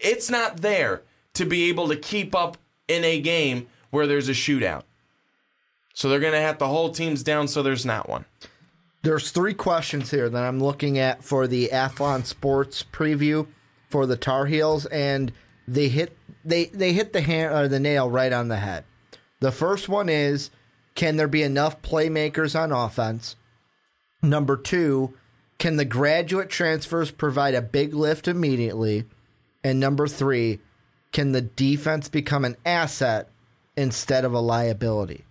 It's not there to be able to keep up in a game where there's a shootout. So they're going to have to hold teams down so there's not one. There's three questions here that I'm looking at for the Athlon Sports preview for the Tar Heels, and they hit they they hit the hand or the nail right on the head. The first one is, can there be enough playmakers on offense? Number two, can the graduate transfers provide a big lift immediately? And number three, can the defense become an asset instead of a liability?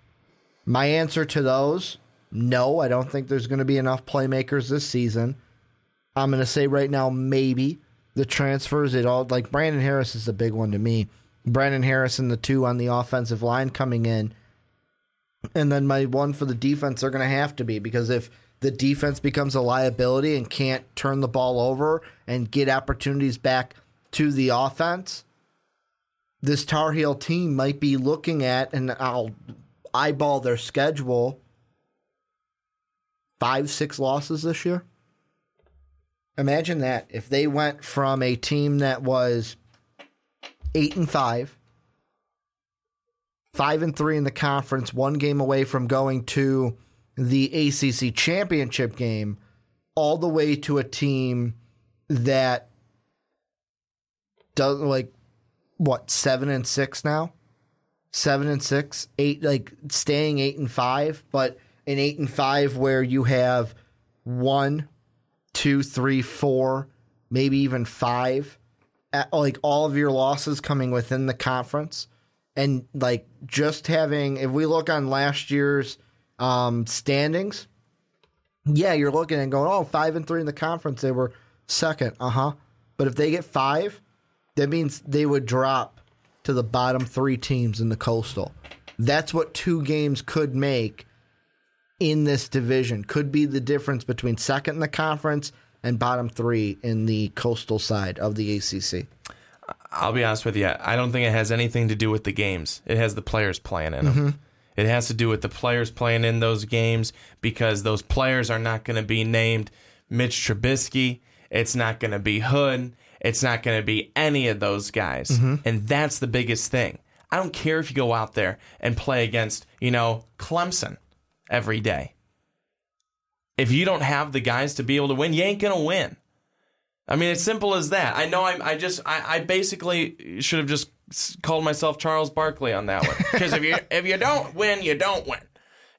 My answer to those, no, I don't think there's going to be enough playmakers this season. I'm going to say right now, maybe the transfers, it all like Brandon Harris is the big one to me. Brandon Harris and the two on the offensive line coming in. And then my one for the defense, they're going to have to be because if the defense becomes a liability and can't turn the ball over and get opportunities back to the offense, this Tar Heel team might be looking at, and I'll eyeball their schedule, five, six losses this year. Imagine that if they went from a team that was eight and five, five and three in the conference, one game away from going to the ACC championship game, all the way to a team that does like what seven and six now, seven and six, eight like staying eight and five, but an eight and five where you have one, two, three, four, maybe even five, at, like all of your losses coming within the conference, and like just having if we look on last year's um, standings, yeah, you're looking and going, oh, five and three in the conference, they were second, uh huh. But if they get five, that means they would drop to the bottom three teams in the coastal. That's what two games could make in this division. Could be the difference between second in the conference and bottom three in the coastal side of the ACC. I'll be honest with you. I don't think it has anything to do with the games. It has the players playing in them. Mm-hmm. It has to do with the players playing in those games because those players are not going to be named Mitch Trubisky. It's not going to be Hood. It's not going to be any of those guys. Mm-hmm. And that's the biggest thing. I don't care if you go out there and play against, you know, Clemson every day. If you don't have the guys to be able to win, you ain't gonna win. I mean, it's simple as that. I know. I, I just, I, I basically should have just called myself Charles Barkley on that one. Because if you if you don't win, you don't win.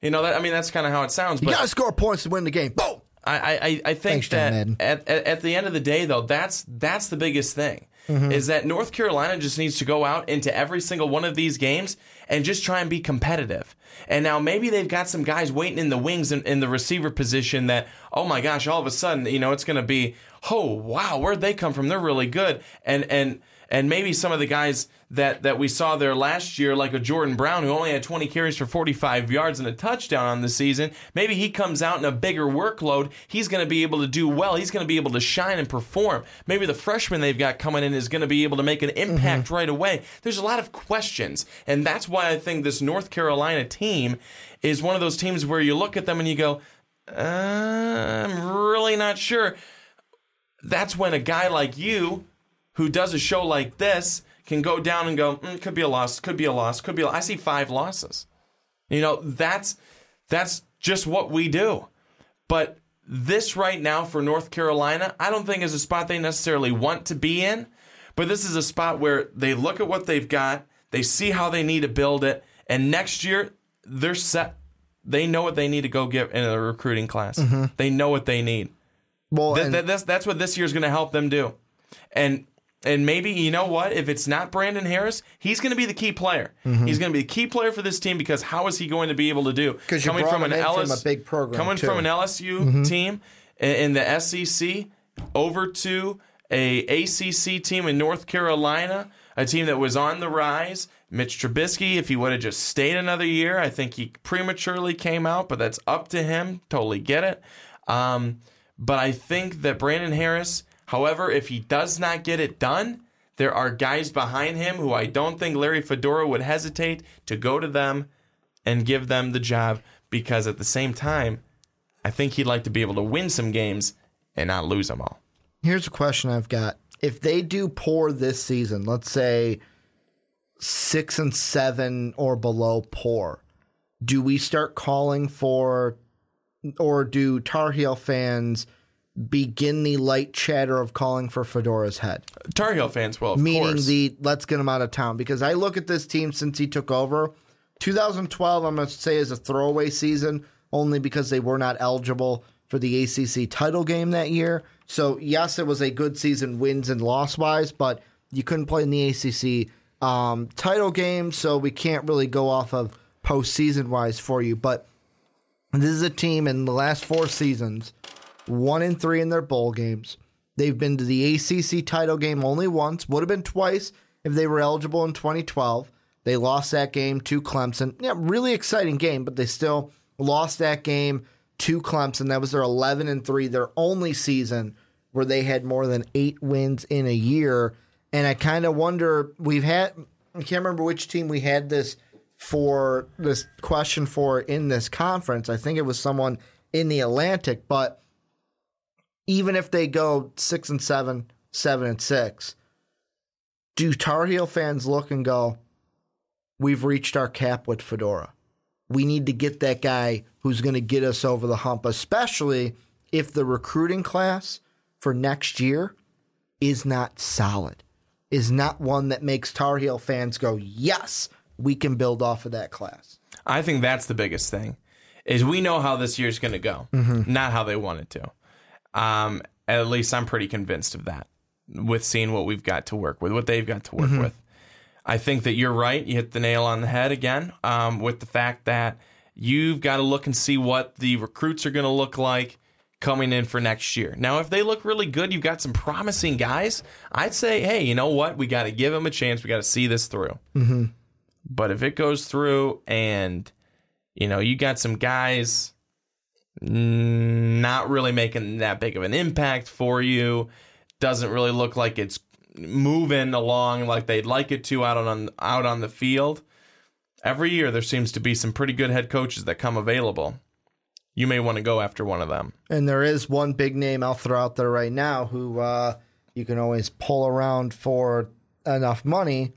You know that. I mean, that's kind of how it sounds. You got to score points to win the game. Boom. I, I, I think Thanks, that at, at, at the end of the day, though, that's that's the biggest thing. Mm-hmm. Is that North Carolina just needs to go out into every single one of these games and just try and be competitive. And now maybe they've got some guys waiting in the wings in, in the receiver position that, oh my gosh, all of a sudden, you know, it's going to be, oh wow, where'd they come from? They're really good. And and and maybe some of the guys that that we saw there last year, like a Jordan Brown who only had 20 carries for 45 yards and a touchdown on the season, maybe he comes out in a bigger workload. He's going to be able to do well. He's going to be able to shine and perform. Maybe the freshman they've got coming in is going to be able to make an impact right away. There's a lot of questions, and that's why I think this North Carolina team is one of those teams where you look at them and you go, uh, I'm really not sure that's when a guy like you who does a show like this can go down and go mm, could be a loss could be a loss could be I see five losses. You know that's that's just what we do. But this right now for North Carolina I don't think is a spot they necessarily want to be in but this is a spot where they look at what they've got they see how they need to build it and next year they're set. They know what they need to go get in a recruiting class. They know what they need. Well, Th- th- that's that's what this year's going to help them do, and and maybe you know what? If it's not Brandon Harris, he's going to be the key player. Mm-hmm. He's going to be the key player for this team because how is he going to be able to do? 'Cause you brought him in from a big program, coming too. Mm-hmm. from an LSU team in, in the SEC over to a ACC team in North Carolina, a team that was on the rise. Mitch Trubisky, if he would have just stayed another year, I think he prematurely came out, but that's up to him. Totally get it. Um, but I think that Brandon Harris, however, if he does not get it done, there are guys behind him who I don't think Larry Fedora would hesitate to go to them and give them the job because at the same time, I think he'd like to be able to win some games and not lose them all. Here's a question I've got. If they do poor this season, let's say six and seven or below poor, do we start calling for, or do Tar Heel fans begin the light chatter of calling for Fedora's head? Tar Heel fans will, of Meaning course. the let's get him out of town. Because I look at this team since he took over. 2012, I'm going to say, is a throwaway season only because they were not eligible for the ACC title game that year. So, yes, it was a good season, wins and loss wise, but you couldn't play in the ACC um, title game, so we can't really go off of postseason wise for you. But this is a team in the last four seasons, one and three in their bowl games. They've been to the ACC title game only once, would have been twice if they were eligible in 2012. They lost that game to Clemson. Yeah, really exciting game, but they still lost that game to Clemson. That was their 11 and 3, their only season where they had more than eight wins in a year. And I kind of wonder, we've had, I can't remember which team we had this for, this question for in this conference. I think it was someone in the Atlantic, but even if they go six and seven, seven and six, do Tar Heel fans look and go, we've reached our cap with Fedora? We need to get that guy who's going to get us over the hump, especially if the recruiting class for next year is not solid, is not one that makes Tar Heel fans go, yes, we can build off of that class. I think that's the biggest thing is we know how this year's going to go, mm-hmm. not how they want it to. Um, at least I'm pretty convinced of that with seeing what we've got to work with, what they've got to work with. I think that you're right. You hit the nail on the head again um, with the fact that you've got to look and see what the recruits are going to look like coming in for next year. Now, if they look really good, you've got some promising guys. I'd say, hey, you know what? We got to give them a chance. We got to see this through. Mm-hmm. But if it goes through and you know you got some guys not really making that big of an impact for you, doesn't really look like it's moving along like they'd like it to out on out on the field. Every year there seems to be some pretty good head coaches that come available. You may want to go after one of them. And there is one big name I'll throw out there right now who uh, you can always pull around for enough money.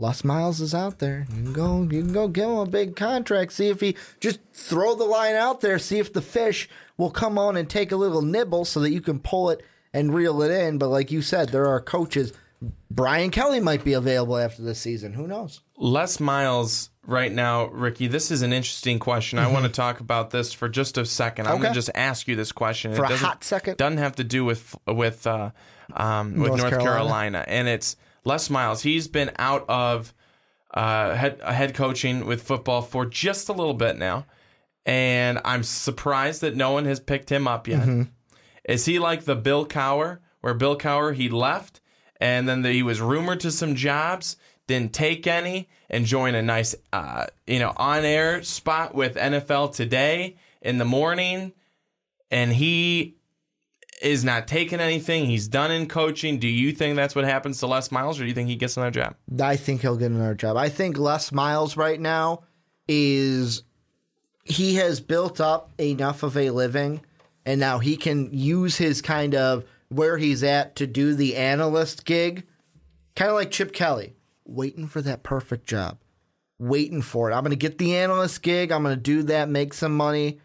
Les Miles is out there. You can go. You can go give him a big contract. See if he just throw the line out there. See if the fish will come on and take a little nibble so that you can pull it and reel it in. But like you said, there are coaches. Brian Kelly might be available after this season. Who knows? Les Miles right now, Ricky, this is an interesting question. I want to talk about this for just a second. I'm going to just ask you this question. For it a doesn't- hot second? Doesn't have to do with with uh, um, with North North, Carolina. Carolina. and it's Les Miles. He's been out of uh, head head coaching with football for just a little bit now, and I'm surprised that no one has picked him up yet. Mm-hmm. Is he like the Bill Cowher, where Bill Cowher he left and then the, he was rumored to some jobs, didn't take any, and joined a nice, uh, you know, on air spot with NFL Today in the morning, and he is not taking anything. He's done in coaching. Do you think that's what happens to Les Miles, or do you think he gets another job? I think he'll get another job. I think Les Miles right now is he has built up enough of a living and now he can use his kind of where he's at to do the analyst gig. Kind of like Chip Kelly, waiting for that perfect job. Waiting for it. I'm going to get the analyst gig. I'm going to do that, make some money,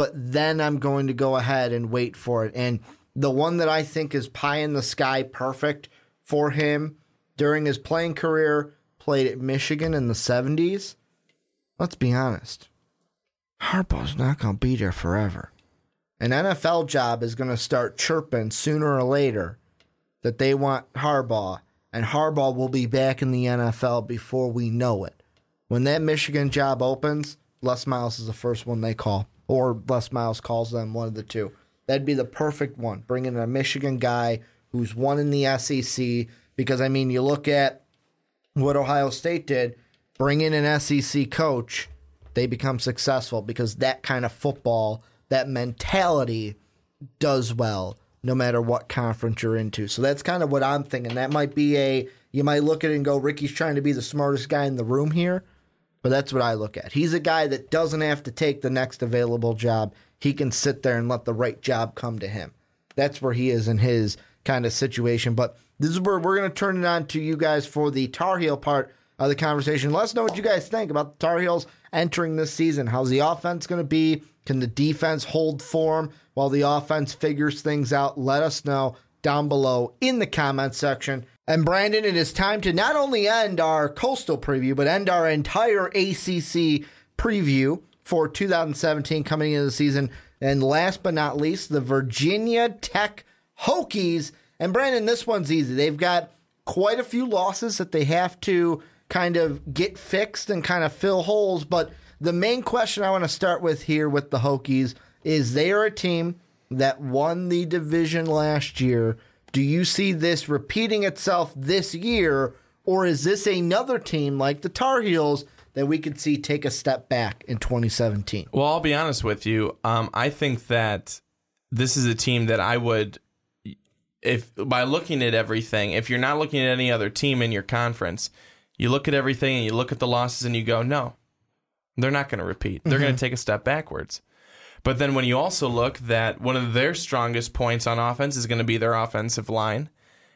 but then I'm going to go ahead and wait for it. And the one that I think is pie in the sky perfect for him during his playing career, played at Michigan in the 70s. Let's be honest. Harbaugh's not going to be there forever. An NFL job is going to start chirping sooner or later that they want Harbaugh, and Harbaugh will be back in the NFL before we know it. When that Michigan job opens, Les Miles is the first one they call, or Les Miles calls them, one of the two. That'd be the perfect one, bringing in a Michigan guy who's won in the SEC. Because, I mean, you look at what Ohio State did, bring in an SEC coach, they become successful because that kind of football, that mentality does well no matter what conference you're into. So that's kind of what I'm thinking. That might be a you might look at it and go, Ricky's trying to be the smartest guy in the room here. But that's what I look at. He's a guy that doesn't have to take the next available job. He can sit there and let the right job come to him. That's where he is in his kind of situation. But this is where we're going to turn it on to you guys for the Tar Heel part of the conversation. Let us know what you guys think about the Tar Heels entering this season. How's the offense going to be? Can the defense hold form while the offense figures things out? Let us know down below in the comment section. And Brandon, it is time to not only end our coastal preview, but end our entire ACC preview for 2017 coming into the season. And last but not least, the Virginia Tech Hokies. And Brandon, this one's easy. They've got quite a few losses that they have to kind of get fixed and kind of fill holes. But the main question I want to start with here with the Hokies is they are a team that won the division last year. Do you see this repeating itself this year, or is this another team like the Tar Heels that we could see take a step back in 2017? Well, I'll be honest with you. Um, I think that this is a team that I would, if by looking at everything, if you're not looking at any other team in your conference, you look at everything and you look at the losses and you go, no, they're not going to repeat. They're going to take a step backwards. But then when you also look that one of their strongest points on offense is going to be their offensive line,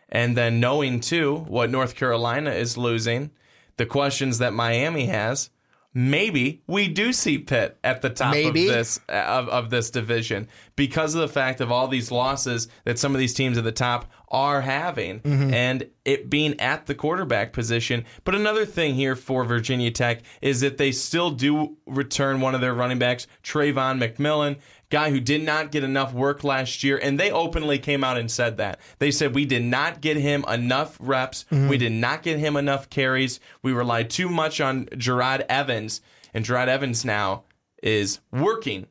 and then knowing too what North Carolina is losing, the questions that Miami has, maybe we do see Pitt at the top Maybe. of this uh, of, of this division because of the fact of all these losses that some of these teams at the top are having mm-hmm. and it being at the quarterback position. But another thing here for Virginia Tech is that they still do return one of their running backs, Travon McMillian, guy who did not get enough work last year. And they openly came out and said that. They said, We did not get him enough reps. Mm-hmm. We did not get him enough carries. We relied too much on Jerod Evans. And Jerod Evans now is working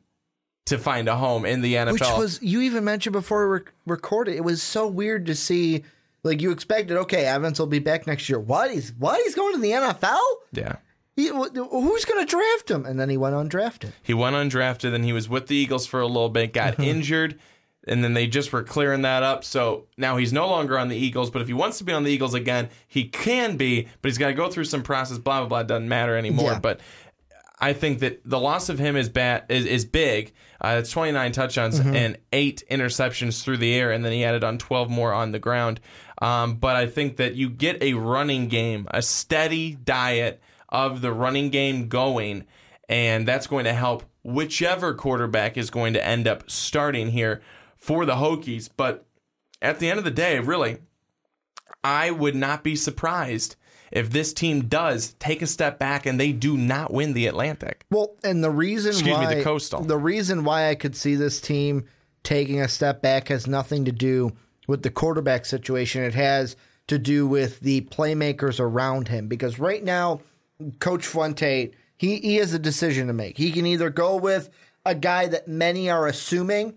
to find a home in the NFL. Which was you even mentioned before we rec- recorded. It was so weird to see. Like you expected, okay, Evans will be back next year. What? He's what? He's going to the NFL? yeah. He, who's going to draft him? And then he went undrafted. He went undrafted and he was with the Eagles for a little bit, got mm-hmm. injured, and then they just were clearing that up. So now he's no longer on the Eagles, but if he wants to be on the Eagles again, he can be, but he's got to go through some process, blah, blah, blah. Doesn't matter anymore. Yeah. But I think that the loss of him is bad is, is big. Uh, it's 29 touchdowns and eight interceptions through the air, and then he added on 12 more on the ground. Um, but I think that you get a running game, a steady diet of the running game going, and that's going to help whichever quarterback is going to end up starting here for the Hokies. But at the end of the day, really, I would not be surprised if this team does take a step back and they do not win the Atlantic. Well, and the reason Excuse why me, the Coastal. the reason why I could see this team taking a step back has nothing to do with the quarterback situation. It has to do with the playmakers around him because right now, Coach Fuente he he has a decision to make. He can either go with a guy that many are assuming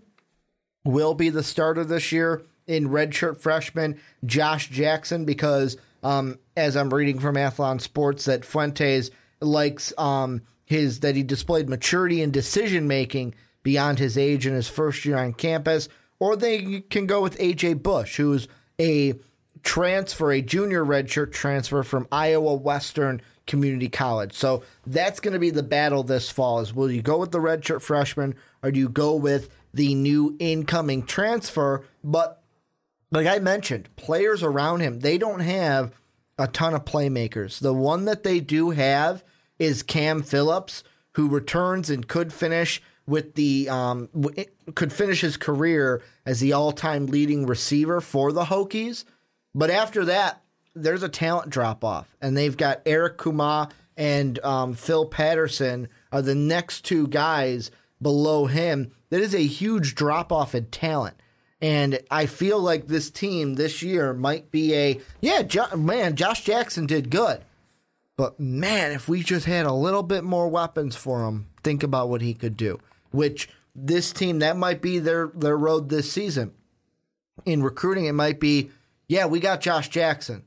will be the starter this year in redshirt freshman Josh Jackson because um, as I'm reading from Athlon Sports that Fuentes likes um, his that he displayed maturity and decision making beyond his age in his first year on campus, or they can go with AJ Bush, who's a transfer, a junior redshirt transfer from Iowa Western Community College. So that's going to be the battle this fall: is will you go with the redshirt freshman or do you go with the new incoming transfer? But like I mentioned, players around him, they don't have a ton of playmakers. The one that they do have is Cam Phillips, who returns and could finish with the um, w- could finish his career as the all-time leading receiver for the Hokies. But after that, there's a talent drop off, and they've got Eric Kumah and um, Phil Patterson are the next two guys below him. That is a huge drop off in talent. And I feel like this team this year might be a yeah, jo- man. Josh Jackson did good, but man, if we just had a little bit more weapons for him, think about what he could do. Which this team that might be their their road this season in recruiting. It might be yeah, we got Josh Jackson.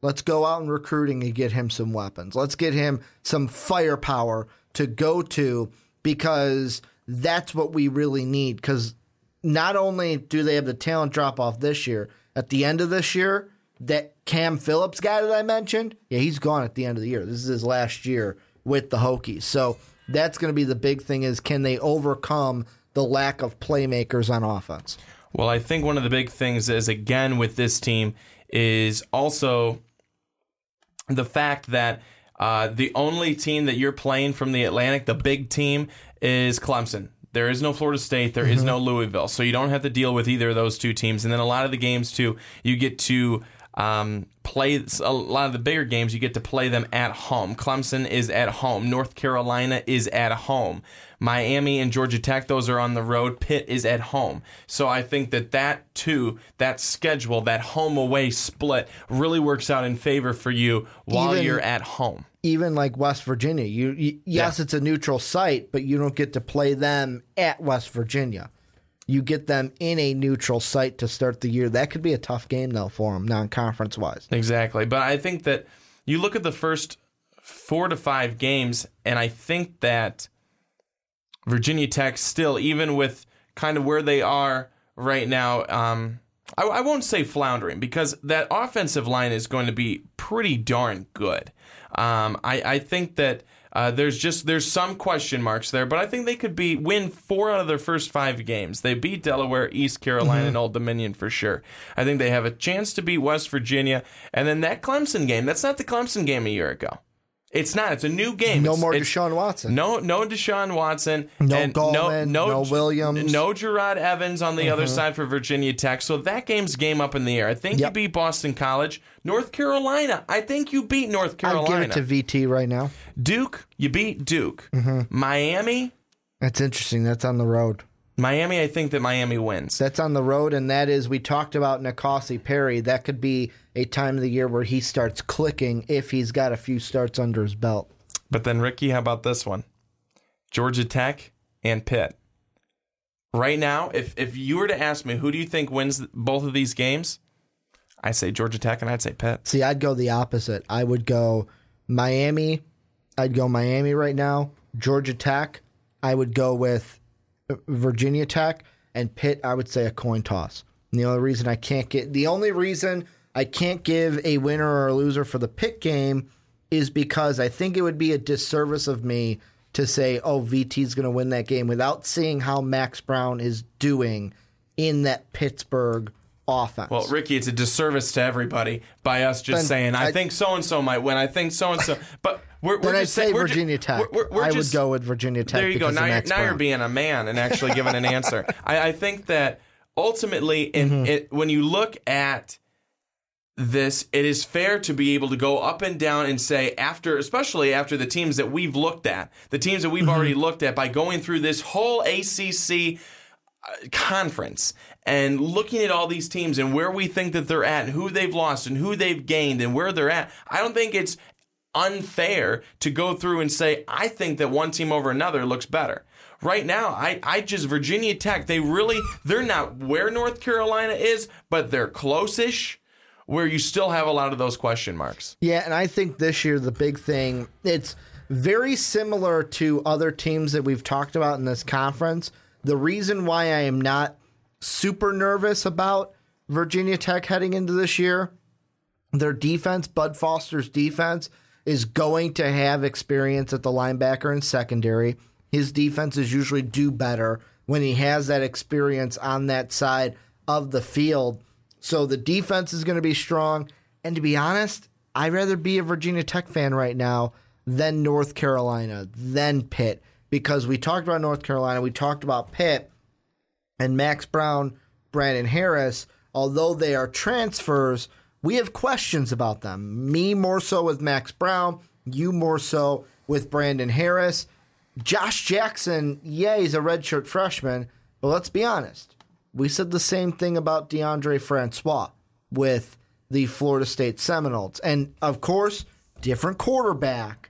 Let's go out and recruiting and get him some weapons. Let's get him some firepower to go to because that's what we really need. Because not only do they have the talent drop off this year, at the end of this year, that Cam Phillips guy that I mentioned, yeah, he's gone at the end of the year. This is his last year with the Hokies. So that's going to be the big thing is can they overcome the lack of playmakers on offense? Well, I think one of the big things is again with this team is also the fact that uh, the only team that you're playing from the Atlantic, the big team, is Clemson. There is no Florida State. There is no Louisville. So you don't have to deal with either of those two teams. And then a lot of the games, too, you get to um, play a lot of the bigger games, you get to play them at home. Clemson is at home. North Carolina is at home. Miami and Georgia Tech, those are on the road. Pitt is at home. So I think that that too, that schedule, that home away split really works out in favor for you while Even- you're at home. Even like West Virginia. You, you yes, Yeah. it's a neutral site, but you don't get to play them at West Virginia. You get them in a neutral site to start the year. That could be a tough game though for them, non-conference wise. Exactly. But I think that you look at the first four to five games, and I think that Virginia Tech still, even with kind of where they are right now, um, I, I won't say floundering because that offensive line is going to be pretty darn good. Um, I, I think that uh, there's just there's some question marks there, but I think they could be win four out of their first five games. They beat Delaware, East Carolina, and Old Dominion for sure. I think they have a chance to beat West Virginia, and then that Clemson game. That's not the Clemson game a year ago. It's not. It's a new game. No It's- more it's- Deshaun Watson. no, no Deshaun Watson. No and Gallman, no Williams. No Jerod Evans on the other side for Virginia Tech. So that game's game up in the air. I think you beat Boston College. North Carolina. I think you beat North Carolina. give it to VT right now. Duke. You beat Duke. Mm-hmm. Miami. That's interesting. That's on the road. Miami. I think that Miami wins. That's on the road, and that is we talked about N'Kosi Perry. That could be a time of the year where he starts clicking if he's got a few starts under his belt. But then Ricky, how about this one? Georgia Tech and Pitt. Right now, if if you were to ask me who do you think wins both of these games, I say Georgia Tech and I'd say Pitt. See, I'd go the opposite. I would go Miami. I'd go Miami right now. Georgia Tech. I would go with Virginia Tech and Pitt. I would say a coin toss. And the only reason I can't get the only reason I can't give a winner or a loser for the Pitt game is because I think it would be a disservice of me to say, "Oh, VT's going to win that game" without seeing how Max Browne is doing in that Pittsburgh offense. Well, Ricky, it's a disservice to everybody by us just Then saying, I, I- think so and so might win. I think so and so. But we're, we're then I'd say we're ju- Virginia Tech. We're, we're I just, would go with Virginia Tech. There you go. because Now, you're, now you're being a man and actually giving an answer. I, I think that ultimately, in Mm-hmm. it, when you look at this, it is fair to be able to go up and down and say after, especially after the teams that we've looked at, the teams that we've Mm-hmm. already looked at by going through this whole ACC uh, conference and looking at all these teams and where we think that they're at and who they've lost and who they've gained and where they're at. I don't think it's unfair to go through and say, I think that one team over another looks better. Right now, I, I just Virginia Tech, they really they're not where North Carolina is, but they're close-ish, where you still have a lot of those question marks. Yeah, and I think this year the big thing it's very similar to other teams that we've talked about in this conference. The reason why I am not super nervous about Virginia Tech heading into this year, their defense, Bud Foster's defense, is going to have experience at the linebacker and secondary. His defenses usually do better when he has that experience on that side of the field. So the defense is going to be strong. And to be honest, I'd rather be a Virginia Tech fan right now than North Carolina, than Pitt, because we talked about North Carolina, we talked about Pitt, and Max Browne, Brandon Harris, although they are transfers, we have questions about them. Me more so with Max Browne, you more so with Brandon Harris. Josh Jackson, yeah, he's a redshirt freshman, but let's be honest. We said the same thing about Deondre Francois with the Florida State Seminoles. And of course, different quarterback.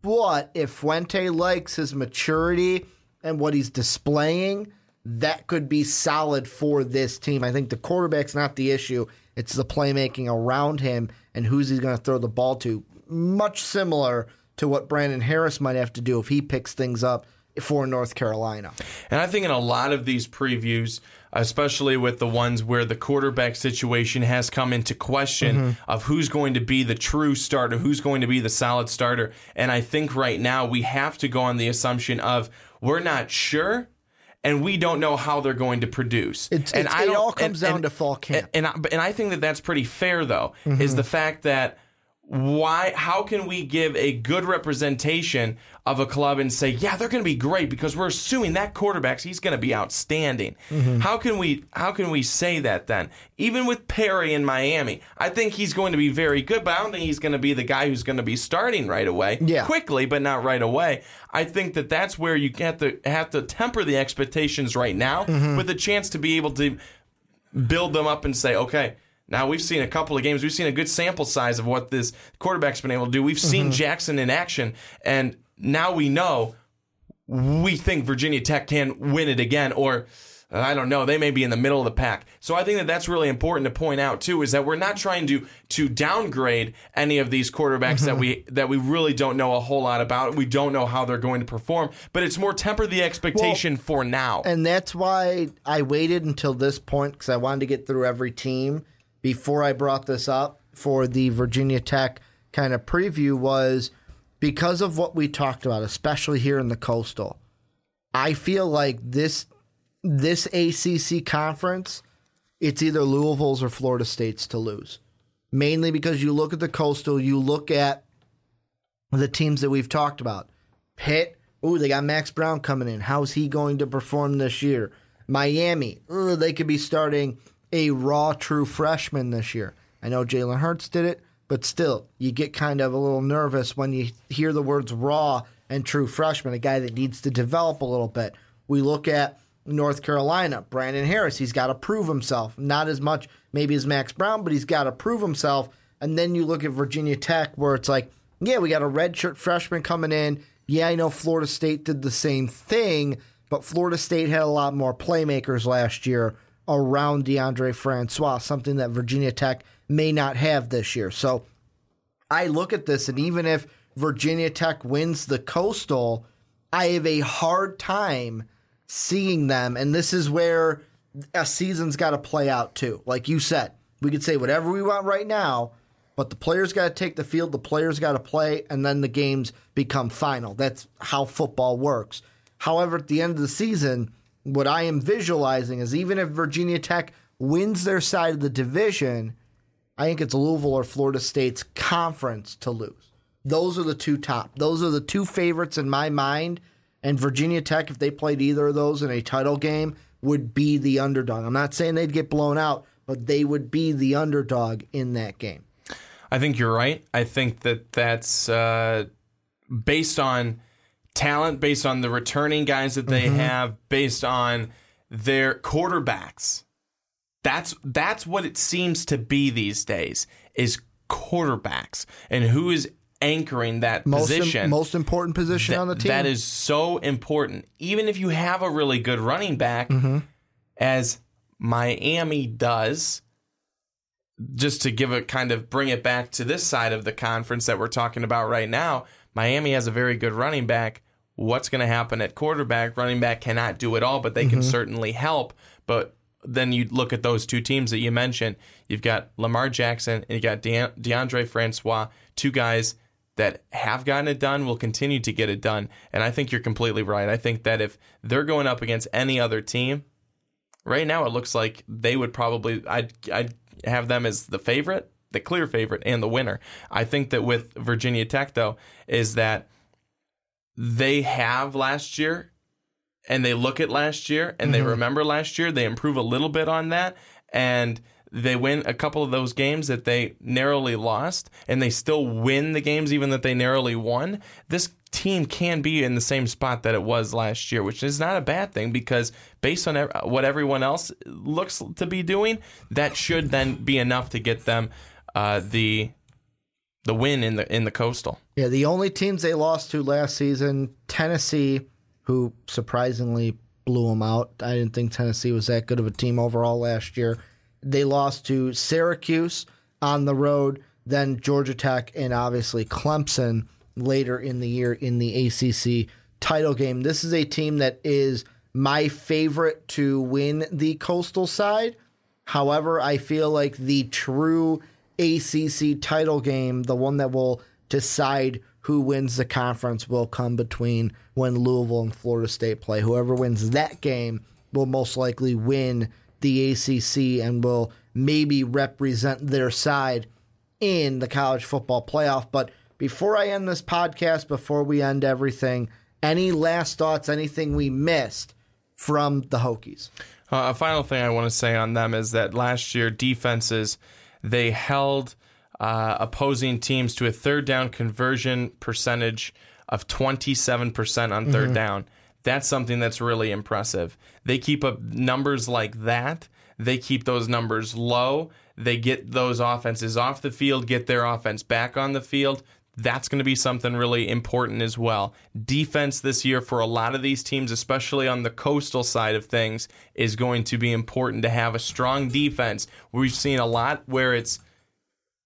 But if Fuente likes his maturity and what he's displaying, that could be solid for this team. I think the quarterback's not the issue. It's the playmaking around him and who's he going to throw the ball to. Much similar to what Brandon Harris might have to do if he picks things up for North Carolina. And I think in a lot of these previews, especially with the ones where the quarterback situation has come into question mm-hmm. of who's going to be the true starter, who's going to be the solid starter. And I think right now we have to go on the assumption of we're not sure and we don't know how they're going to produce. It's- and it's- it all comes and- down and- to fall camp. And I, and I think that that's pretty fair though, is mm-hmm. the fact that why how can we give a good representation of a club and say yeah they're going to be great because we're assuming that quarterback's he's going to be outstanding. Mm-hmm. How can we how can we say that then? Even with Perry in Miami I think he's going to be very good but I don't think he's going to be the guy who's going to be starting right away. Yeah. quickly but not right away. I think that that's where you have to have to temper the expectations right now mm-hmm. with a chance to be able to build them up and say, okay, now we've seen a couple of games. We've seen a good sample size of what this quarterback's been able to do. We've seen mm-hmm. Jackson in action, and now we know we think Virginia Tech can win it again, or I don't know, they may be in the middle of the pack. So I think that that's really important to point out too, is that we're not trying to to downgrade any of these quarterbacks that mm-hmm. we that we really don't know a whole lot about. We don't know how they're going to perform, but it's more temper the expectation for now. And that's why I waited until this point because I wanted to get through every team before I brought this up for the Virginia Tech kind of preview was because of what we talked about, especially here in the coastal. I feel like this this ACC conference, it's either Louisville's or Florida State's to lose. Mainly because you look at the coastal, you look at the teams that we've talked about. Pitt, ooh, they got Max Browne coming in. How's he going to perform this year? Miami, ooh, they could be starting a raw true freshman this year. I know Jalen Hurts did it, but still, you get kind of a little nervous when you hear the words raw and true freshman, a guy that needs to develop a little bit. We look at North Carolina, Brandon Harris, he's got to prove himself. Not as much maybe as Max Browne, but he's got to prove himself. And then you look at Virginia Tech, where it's like, yeah, we got a redshirt freshman coming in. Yeah, I know Florida State did the same thing, but Florida State had a lot more playmakers last year around Deondre Francois, something that Virginia Tech may not have this year. So I look at this, and even if Virginia Tech wins the Coastal, I have a hard time seeing them. And this is where a season's got to play out too. Like you said, we could say whatever we want right now, but the players got to take the field, the players got to play, and then the games become final. That's how football works. However, at the end of the season, what I am visualizing is even if Virginia Tech wins their side of the division, I think it's Louisville or Florida State's conference to lose. Those are the two top. Those are the two favorites in my mind. And Virginia Tech, if they played either of those in a title game, would be the underdog. I'm not saying they'd get blown out, but they would be the underdog in that game. I think you're right. I think that that's uh, based on talent, based on the returning guys that they have, based on their quarterbacks. That's that's what it seems to be these days is quarterbacks and who is anchoring that Most, im- position. most important position on the team. That is so important. Even if you have a really good running back, Mm-hmm. as Miami does, just to give it kind of bring it back to this side of the conference that we're talking about right now, Miami has a very good running back. What's going to happen at quarterback? Running back cannot do it all, but they can mm-hmm. certainly help. But then you look at those two teams that you mentioned. You've got Lamar Jackson and you got De- Deondre Francois, two guys that have gotten it done, will continue to get it done. And I think you're completely right. I think that if they're going up against any other team, right now it looks like they would probably I'd I'd have them as the favorite, the clear favorite, and the winner. I think that with Virginia Tech though, is that they have last year and they look at last year and they mm-hmm. remember last year, they improve a little bit on that and they win a couple of those games that they narrowly lost and they still win the games even that they narrowly won. This team can be in the same spot that it was last year, which is not a bad thing because based on what everyone else looks to be doing, that should then be enough to get them uh, the the win in the in the coastal. Yeah, the only teams they lost to last season, Tennessee, who surprisingly blew them out. I didn't think Tennessee was that good of a team overall last year. They lost to Syracuse on the road, then Georgia Tech, and obviously Clemson later in the year in the ACC title game. This is a team that is my favorite to win the coastal side. However, I feel like the true ACC title game, the one that will decide who wins the conference, will come between when Louisville and Florida State play. Whoever wins that game will most likely win the ACC and will maybe represent their side in the college football playoff. But before I end this podcast, before we end everything, any last thoughts, anything we missed from the Hokies? Uh, a final thing I want to say on them is that last year defenses they held uh, opposing teams to a third down conversion percentage of 27% on 3rd down. That's something that's really impressive. They keep up numbers like that. They keep those numbers low. They get those offenses off the field, get their offense back on the field. That's going to be something really important as well. Defense this year for a lot of these teams, especially on the coastal side of things, is going to be important to have a strong defense. We've seen a lot where it's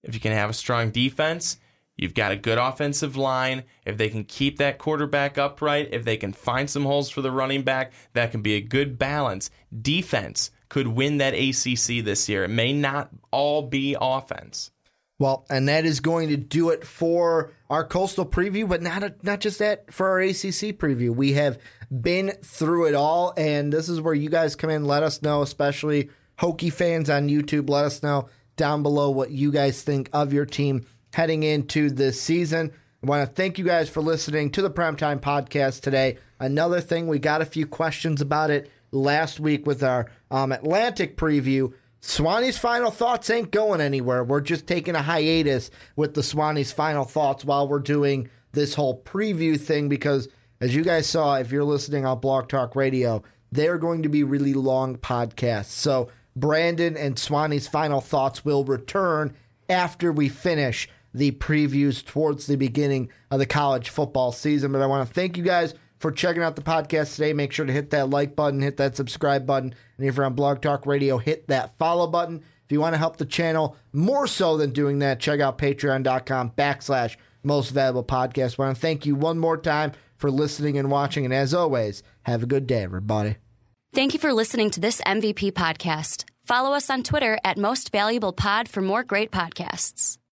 if you can have a strong defense, you've got a good offensive line. If they can keep that quarterback upright, if they can find some holes for the running back, that can be a good balance. Defense could win that ACC this year. It may not all be offense. Well, and that is going to do it for our coastal preview, but not not just that for our ACC preview. We have been through it all, and this is where you guys come in. Let us know, especially Hokie fans on YouTube. Let us know down below what you guys think of your team heading into this season. I want to thank you guys for listening to the Primetime Podcast today. Another thing, we got a few questions about it last week with our um, Atlantic preview. Swanee's final thoughts ain't going anywhere. We're just taking a hiatus with the Swanee's final thoughts while we're doing this whole preview thing because, as you guys saw, if you're listening on Blog Talk Radio, they're going to be really long podcasts. So, Brandon and Swanee's final thoughts will return after we finish the previews towards the beginning of the college football season. But I want to thank you guys for checking out the podcast today. Make sure to hit that like button, hit that subscribe button, and if you're on Blog Talk Radio, hit that follow button. If you want to help the channel more so than doing that, check out patreon.com backslash most valuable podcast. I want to thank you one more time for listening and watching. And as always, have a good day, everybody. Thank you for listening to this MVP podcast. Follow us on Twitter at Most Valuable Pod for more great podcasts.